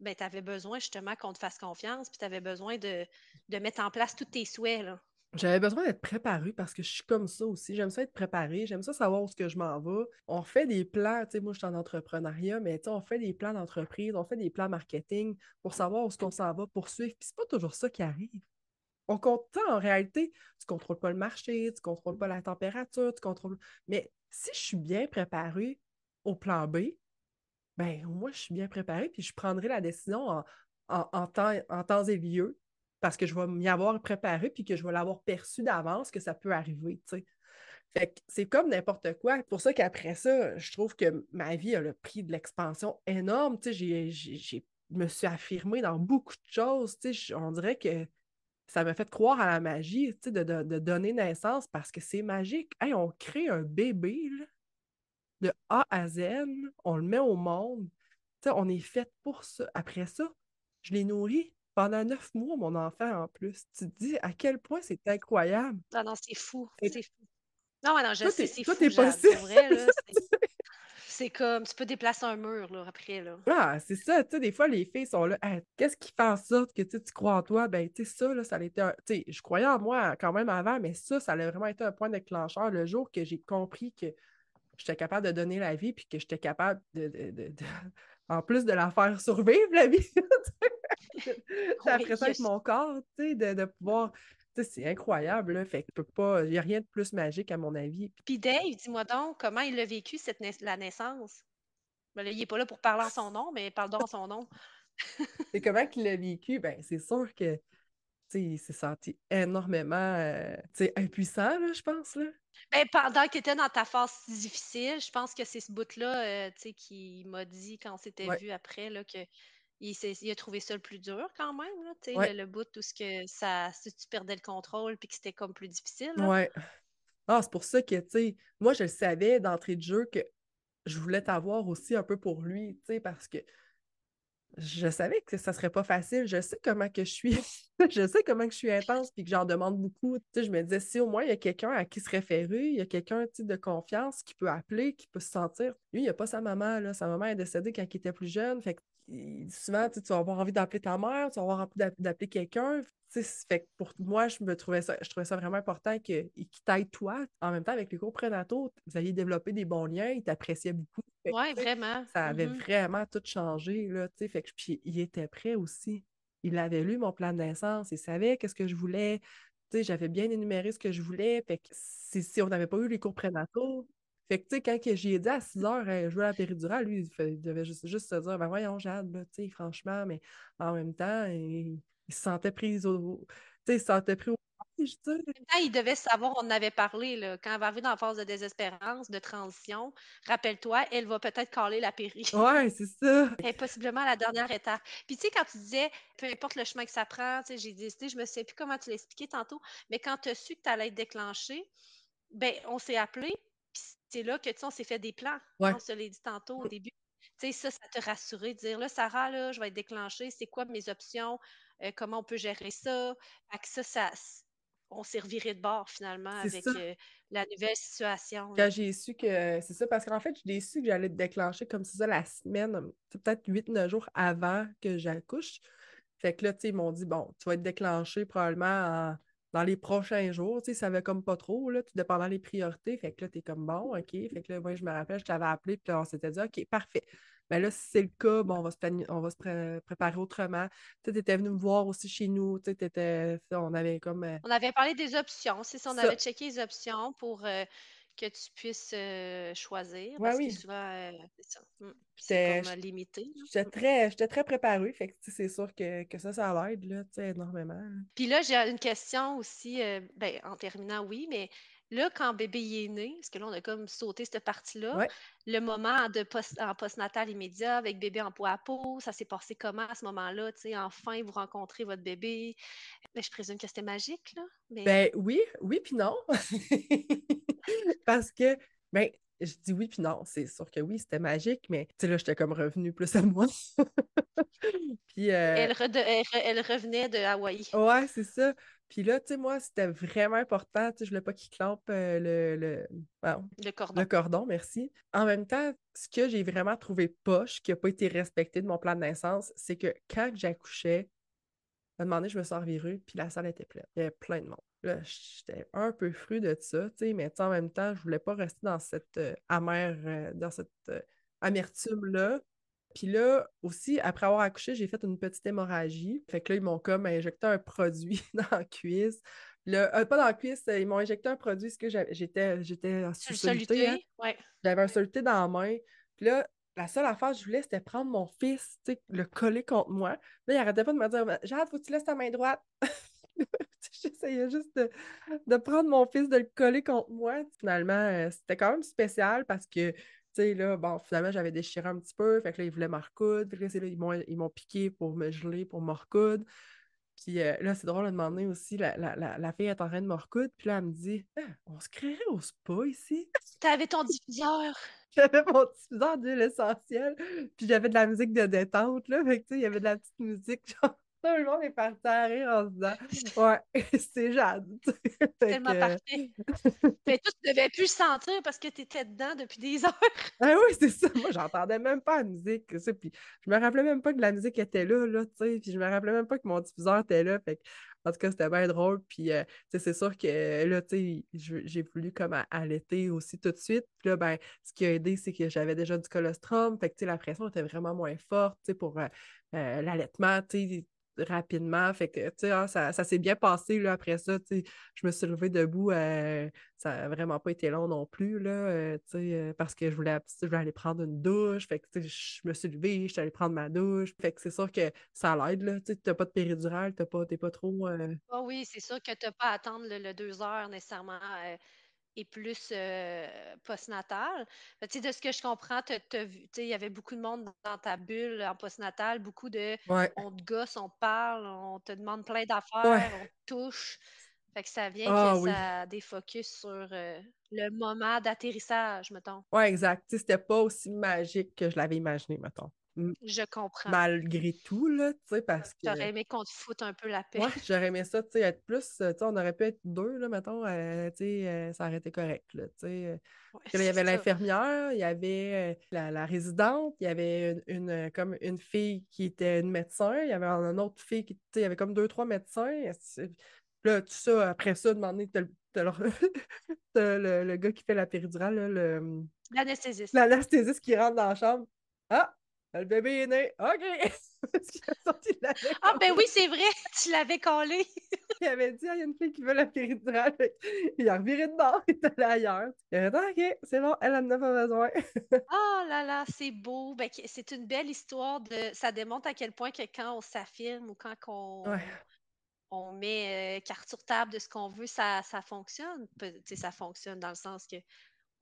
ben, tu avais besoin justement qu'on te fasse confiance, puis tu avais besoin de, de, mettre en place tous tes souhaits. J'avais besoin d'être préparée parce que je suis comme ça aussi. J'aime ça être préparée, j'aime ça savoir où ce que je m'en vais. On fait des plans, tu sais, moi je suis en entrepreneuriat, mais on fait des plans d'entreprise, on fait des plans marketing pour savoir où ce qu'on s'en va poursuivre. Puis c'est pas toujours ça qui arrive. On compte en réalité, tu contrôles pas le marché, tu contrôles pas la température, tu contrôles. Mais si je suis bien préparée au plan B, ben moi je suis bien préparée, puis je prendrai la décision en, temps, en temps et lieu parce que je vais m'y avoir préparé puis que je vais l'avoir perçu d'avance que ça peut arriver. Fait c'est comme n'importe quoi. Pour ça qu'après ça, je trouve que ma vie a le prix de l'expansion énorme. Tu je me suis affirmée dans beaucoup de choses. Tu on dirait que ça m'a fait croire à la magie, tu de, donner naissance parce que c'est magique. Hey, on crée un bébé, de A à Z, on le met au monde. On est fait pour ça. Après ça, je l'ai nourri pendant neuf mois, mon enfant en plus. Tu te dis à quel point c'est incroyable. Non, non, c'est fou. C'est fou. Non, non, je sais, c'est fou. Toi, possible. c'est comme, tu peux déplacer un mur, là, après, là. Ah, c'est ça, tu sais, des fois, les filles sont là, qu'est-ce qui fait en sorte que tu crois en toi? Ben, tu sais, ça, là, ça a été un... Tu sais, je croyais en moi quand même avant, mais ça, ça a vraiment été un point déclencheur le jour que j'ai compris que j'étais capable de donner la vie, puis que j'étais capable de, en plus de la faire survivre, la vie. Après ça avec mon corps, tu sais, de, pouvoir. C'est incroyable, là. Fait que pas. Il n'y a rien de plus magique, à mon avis. Puis Dave, dis-moi donc, comment il a vécu cette la naissance? Ben il n'est pas là pour parler en son nom, mais parle donc en son nom. Et comment il l'a vécu? Ben, c'est sûr que il s'est senti énormément euh, impuissant, là, je pense. Là. Ben, pendant qu'il était dans ta phase difficile, je pense que c'est ce bout-là euh, qui m'a dit quand on s'était vu après là, que il, a trouvé ça le plus dur quand même, là, le, bout tout ce que ça, si tu perdais le contrôle puis que c'était comme plus difficile. Ouais. Ah, c'est pour ça que, tu sais, moi, je le savais d'entrée de jeu que je voulais t'avoir aussi un peu pour lui, tu sais, parce que je savais que ça serait pas facile. Je sais comment que je suis. je sais comment que je suis intense puis que j'en demande beaucoup. Tu je me disais, si au moins il y a quelqu'un à qui se référer, il y a quelqu'un de confiance qui peut appeler, qui peut se sentir. Lui, il a pas sa maman. Là. Sa maman est décédée quand il était plus jeune. Fait souvent, tu vas avoir envie d'appeler ta mère, tu vas avoir envie d'appeler quelqu'un. Fait que pour moi, je me trouvais ça, je trouvais ça vraiment important qu'il t'aide toi. En même temps, avec les cours prénataux, vous aviez développé des bons liens, il t'appréciait beaucoup. Oui, vraiment. Ça avait mm-hmm. vraiment tout changé, là, Fait que, puis il était prêt aussi. il avait lu mon plan de naissance, il savait qu'est-ce que je voulais. J'avais bien énuméré ce que je voulais. Fait que si, si on n'avait pas eu les cours prénataux, fait que, tu sais, quand j'y ai dit à 6 heures, je veux la péridurale, lui, il, devait juste, juste se dire, ben voyons, Jade, tu sais, franchement, mais en même temps, il, se sentait pris au. Tu sais, il se sentait pris au. En même temps, il devait savoir, on en avait parlé, là, quand elle va arriver dans la phase de désespérance, de transition, rappelle-toi, elle va peut-être caler la péri. Ouais, c'est ça. Et possiblement la dernière étape. Puis tu sais, quand tu disais, peu importe le chemin que ça prend, tu sais, j'ai décidé, je me sais plus comment tu l'expliquais tantôt, mais quand tu as su que tu allais être déclenché, ben on s'est appelé, c'est là que, tu on s'est fait des plans. On se l'a dit tantôt au début. Tu sais, ça, ça te rassurait de dire, là, Sarah, là, je vais être déclenchée, c'est quoi mes options, euh, comment on peut gérer ça? Fait ça, ça, on s'est reviré de bord finalement avec euh, la nouvelle situation. Quand j'ai su que c'est ça, parce qu'en fait, j'ai su que j'allais te déclencher comme ça la semaine, peut-être 8-9 jours avant que j'accouche. Fait que là, tu sais, ils m'ont dit, bon, tu vas être déclenché probablement en dans les prochains jours. Tu sais, ça va comme pas trop, là, tout dépendant des priorités. Fait que là, t'es comme bon, OK. Fait que là, moi, je me rappelle, je t'avais appelé, puis là, on s'était dit, OK, parfait. Mais là, si c'est le cas, bon, on va se, on va se préparer autrement. Tu étais venu me voir aussi chez nous. Tu on avait comme. Euh, on avait parlé des options. C'est ça, on avait checké les options pour. Euh, que tu puisses euh, choisir. parce oui. que souvent, c'est ça. Hmm, c'est comme limité. J'étais très, très préparée. Fait que c'est sûr que, que, ça, ça l'aide là, énormément. Puis là, j'ai une question aussi, ben, en terminant, oui, mais Là, quand bébé est né, parce que là, on a comme sauté cette partie-là, le moment de post, en postnatal immédiat avec bébé en peau à peau, ça s'est passé comment à ce moment-là? Enfin, vous rencontrez votre bébé? Ben, je présume que c'était magique, là. Ben oui, oui, puis non. parce que, ben, je dis oui, puis non. C'est sûr que oui, c'était magique, mais tu sais, là, j'étais comme revenue plus à moi. puis. Euh elle, elle, revenait de Hawaï. Ouais, c'est ça. Puis là, tu sais, moi, c'était vraiment important. Tu sais, je voulais pas qu'il clampe euh, le, le, le, cordon. Le cordon, merci. En même temps, ce que j'ai vraiment trouvé poche, qui n'a pas été respecté de mon plan de naissance, c'est que quand j'accouchais, à un moment donné, je me suis revirée, puis la salle était pleine. Il y avait plein de monde. Là, j'étais un peu fru de ça, tu sais, mais en même temps, je voulais pas rester dans cette euh, amère, euh, dans cette amertume-là. Puis là, aussi, après avoir accouché, j'ai fait une petite hémorragie. Fait que là, ils m'ont comme injecté un produit dans la cuisse. Euh, pas dans la cuisse, ils m'ont injecté un produit parce que j'étais, j'étais en soluté. Hein. J'avais un soluté dans la main. Puis là, la seule affaire que je voulais, c'était prendre mon fils, le coller contre moi. Là, il arrêtait pas de me dire Jade, faut que tu laisses ta main droite. J'essayais juste de, prendre mon fils, de le coller contre moi. Finalement, euh, c'était quand même spécial parce que tu sais, là, bon, finalement, j'avais déchiré un petit peu. Fait que là, ils voulaient me recoudre. là, ils m'ont piqué pour me geler, pour me recoudre. Puis euh, là, c'est drôle de demander aussi, la, la, la, fille est en train de me recoudre. Puis là, elle me dit ah, On se créerait au spa ici? T'avais ton diffuseur. J'avais mon diffuseur d'huile essentielle. Puis j'avais de la musique de détente. Là. Fait que, tu sais, il y avait de la petite musique. Genre, tout le monde est parti à rire en se disant Ouais, c'est Jade. Tellement parfait. Mais toi, tu devais plus sentir parce que tu étais dedans depuis des heures. ah oui, c'est ça. Moi, j'entendais même pas la musique. Ça, puis je me rappelais même pas que la musique était là, là, tu sais. Puis je me rappelais même pas que mon diffuseur était là. Fait en tout cas, c'était bien drôle. Puis, euh, c'est sûr que là, tu sais, j'ai voulu comme allaiter aussi tout de suite. Puis là, ben, ce qui a aidé, c'est que j'avais déjà du colostrum. Fait que, tu sais, la pression était vraiment moins forte, tu sais, pour euh, euh, l'allaitement, tu sais rapidement. Fait que, tu sais, ah, ça, s'est bien passé, là, après ça, tu je me suis levée debout, euh, ça n'a vraiment pas été long non plus, là, euh, tu euh, parce que je voulais, je aller prendre une douche, fait que, tu je me suis levée, je suis allée prendre ma douche, fait que c'est sûr que ça l'aide, là, tu t'as pas de péridurale, pas, t'es pas trop... Ah oui, c'est sûr que t'as pas à attendre le, deux heures nécessairement et plus postnatal. de ce que je comprends, il y avait beaucoup de monde dans ta bulle en postnatal, beaucoup de on te gosse, on parle, on te demande plein d'affaires, on te touche. Fait que ça vient ah que ça défocus sur le moment d'atterrissage, mettons. Oui, exact. C'était pas aussi magique que je l'avais imaginé, mettons. Je comprends. Malgré tout, là, tu sais, parce que. T'aurais aimé qu'on te foute un peu la paix. Ouais, j'aurais aimé ça, tu sais, être plus, tu sais, on aurait pu être deux, là, mettons, euh, tu sais, euh, ça aurait été correct, là, tu sais. il y avait l'infirmière, il y avait euh, la, résidente, il y avait une, comme une fille qui était une médecin, il y avait une autre fille qui, tu sais, il y avait comme deux, trois médecins. Là, tout ça, après ça, demander, t'as le, le, gars qui fait la péridurale, le... L'anesthésiste. L'anesthésiste qui rentre dans la chambre. Ah, le bébé est né. OK! ah, ben oui, c'est vrai, tu l'avais collé. il avait dit, ah, il y a une fille qui veut la péridurale. Il a reviré de bord, il est allé ailleurs. Il a dit, ah, OK, c'est bon, elle en a pas besoin. oh là là, c'est beau. Ben, c'est une belle histoire. de Ça démontre à quel point que quand on s'affirme ou quand on, on met euh, carte sur table de ce qu'on veut, ça, ça fonctionne. Ça fonctionne dans le sens que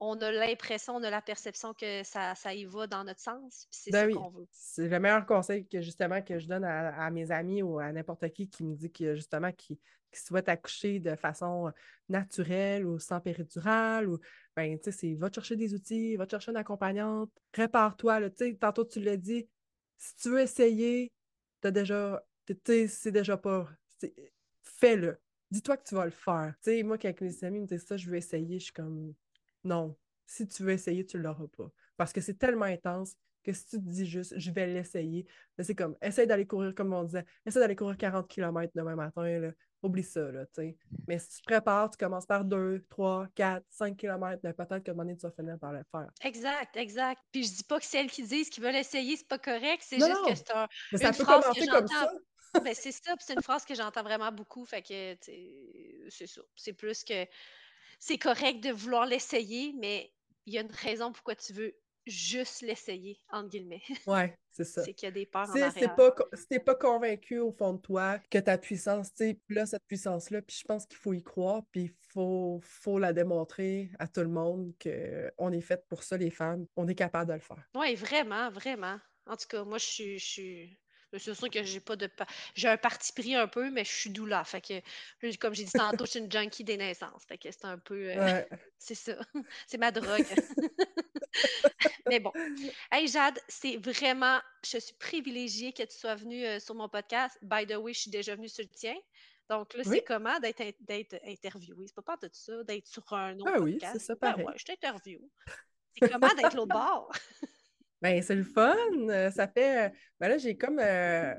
on a l'impression, on a la perception que ça, ça y va dans notre sens. C'est ben ça qu'on veut. C'est le meilleur conseil que justement que je donne à, mes amis ou à n'importe qui qui me dit que justement qui, souhaite accoucher de façon naturelle ou sans péridurale ou ben tu sais, va te chercher des outils, va te chercher une accompagnante, prépare-toi. Tu sais, tantôt tu l'as dit, si tu veux essayer, t'as déjà, c'est déjà pas. Fais-le. Dis-toi que tu vas le faire. Tu sais, moi, quand mes amis me disent ça, je veux essayer, je suis comme non, si tu veux essayer, tu ne l'auras pas. Parce que c'est tellement intense que si tu te dis juste, je vais l'essayer, c'est comme, essaye d'aller courir, comme on disait, essaye d'aller courir 40 km demain matin, là. oublie ça, là. Mais si tu te prépares, tu commences par 2, 3, 4, 5 km, peut-être que donné, tu vas finir par le faire. Exact, exact. Puis je dis pas que celles qui disent qu'ils veulent essayer, c'est pas correct, c'est juste que c'est un, Mais ça peut commencer comme ça. ben, c'est ça, c'est une phrase que j'entends vraiment beaucoup, fait que, c'est ça. C'est plus que c'est correct de vouloir l'essayer, mais il y a une raison pourquoi tu veux juste l'essayer, entre guillemets. Ouais, c'est ça. c'est qu'il y a des peurs en arrière. si t'es pas convaincu au fond de toi que ta puissance, tu sais, là, cette puissance-là, puis je pense qu'il faut y croire, puis il faut, faut la démontrer à tout le monde qu'on est fait pour ça, les femmes. On est capable de le faire. Oui, vraiment, vraiment. En tout cas, moi, je suis, c'est sûr que j'ai pas de. J'ai un parti pris un peu, mais je suis doula. Fait que, comme j'ai dit tantôt, je suis une junkie des naissances. Fait que c'est un peu. Euh, c'est ça. c'est ma drogue. mais bon. Hey Jade, c'est vraiment. Je suis privilégiée que tu sois venue euh, sur mon podcast. By the way, je suis déjà venue sur le tien. Donc là, c'est comment d'être interviewée? C'est pas de ça, d'être sur un autre ah, podcast. Oui, c'est ça, ben pareil. ouais, je t'interview. C'est comment d'être l'autre bord? Ben, c'est le fun. Euh, ça fait. Euh, ben là, j'ai comme euh,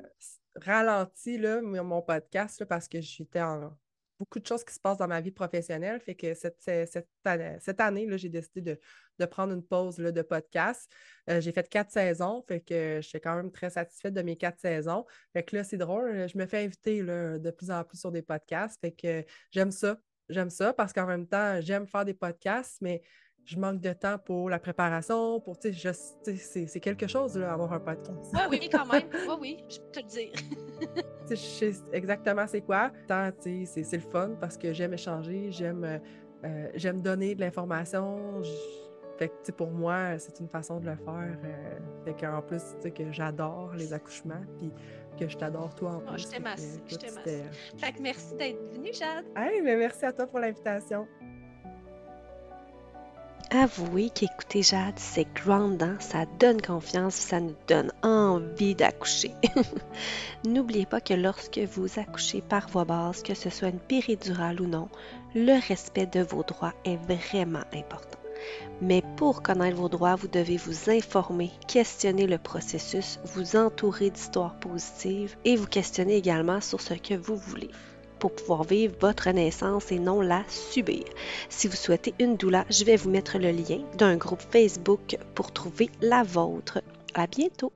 ralenti là, mon podcast parce que j'étais en beaucoup de choses qui se passent dans ma vie professionnelle. Fait que cette, cette, année, là, j'ai décidé de, prendre une pause là, de podcast. j'ai fait quatre saisons, fait que je suis quand même très satisfaite de mes quatre saisons. Fait que là, c'est drôle, je me fais inviter là, de plus en plus sur des podcasts. Fait que j'aime ça. J'aime ça parce qu'en même temps, j'aime faire des podcasts, mais je manque de temps pour la préparation, pour, tu sais, c'est quelque chose, là, avoir un podcast. Oui, oui, quand même. Oui, oui, je peux te le dire. je sais exactement c'est quoi. tu sais, c'est le fun parce que j'aime échanger, j'aime euh, j'aime donner de l'information. Fait que, pour moi, c'est une façon de le faire. Euh, fait qu'en plus, tu sais, que j'adore les accouchements, puis que je t'adore toi en ah, plus. je t'aime je t'aime Fait que merci d'être venue, Jade. Hey, mais merci à toi pour l'invitation. Avouez qu'écouter Jade, c'est grandant, ça donne confiance, ça nous donne envie d'accoucher. N'oubliez pas que lorsque vous accouchez par voie basse, que ce soit une péridurale ou non, le respect de vos droits est vraiment important. Mais pour connaître vos droits, vous devez vous informer, questionner le processus, vous entourer d'histoires positives et vous questionner également sur ce que vous voulez pour pouvoir vivre votre naissance et non la subir. Si vous souhaitez une doula, je vais vous mettre le lien d'un groupe Facebook pour trouver la vôtre. À bientôt!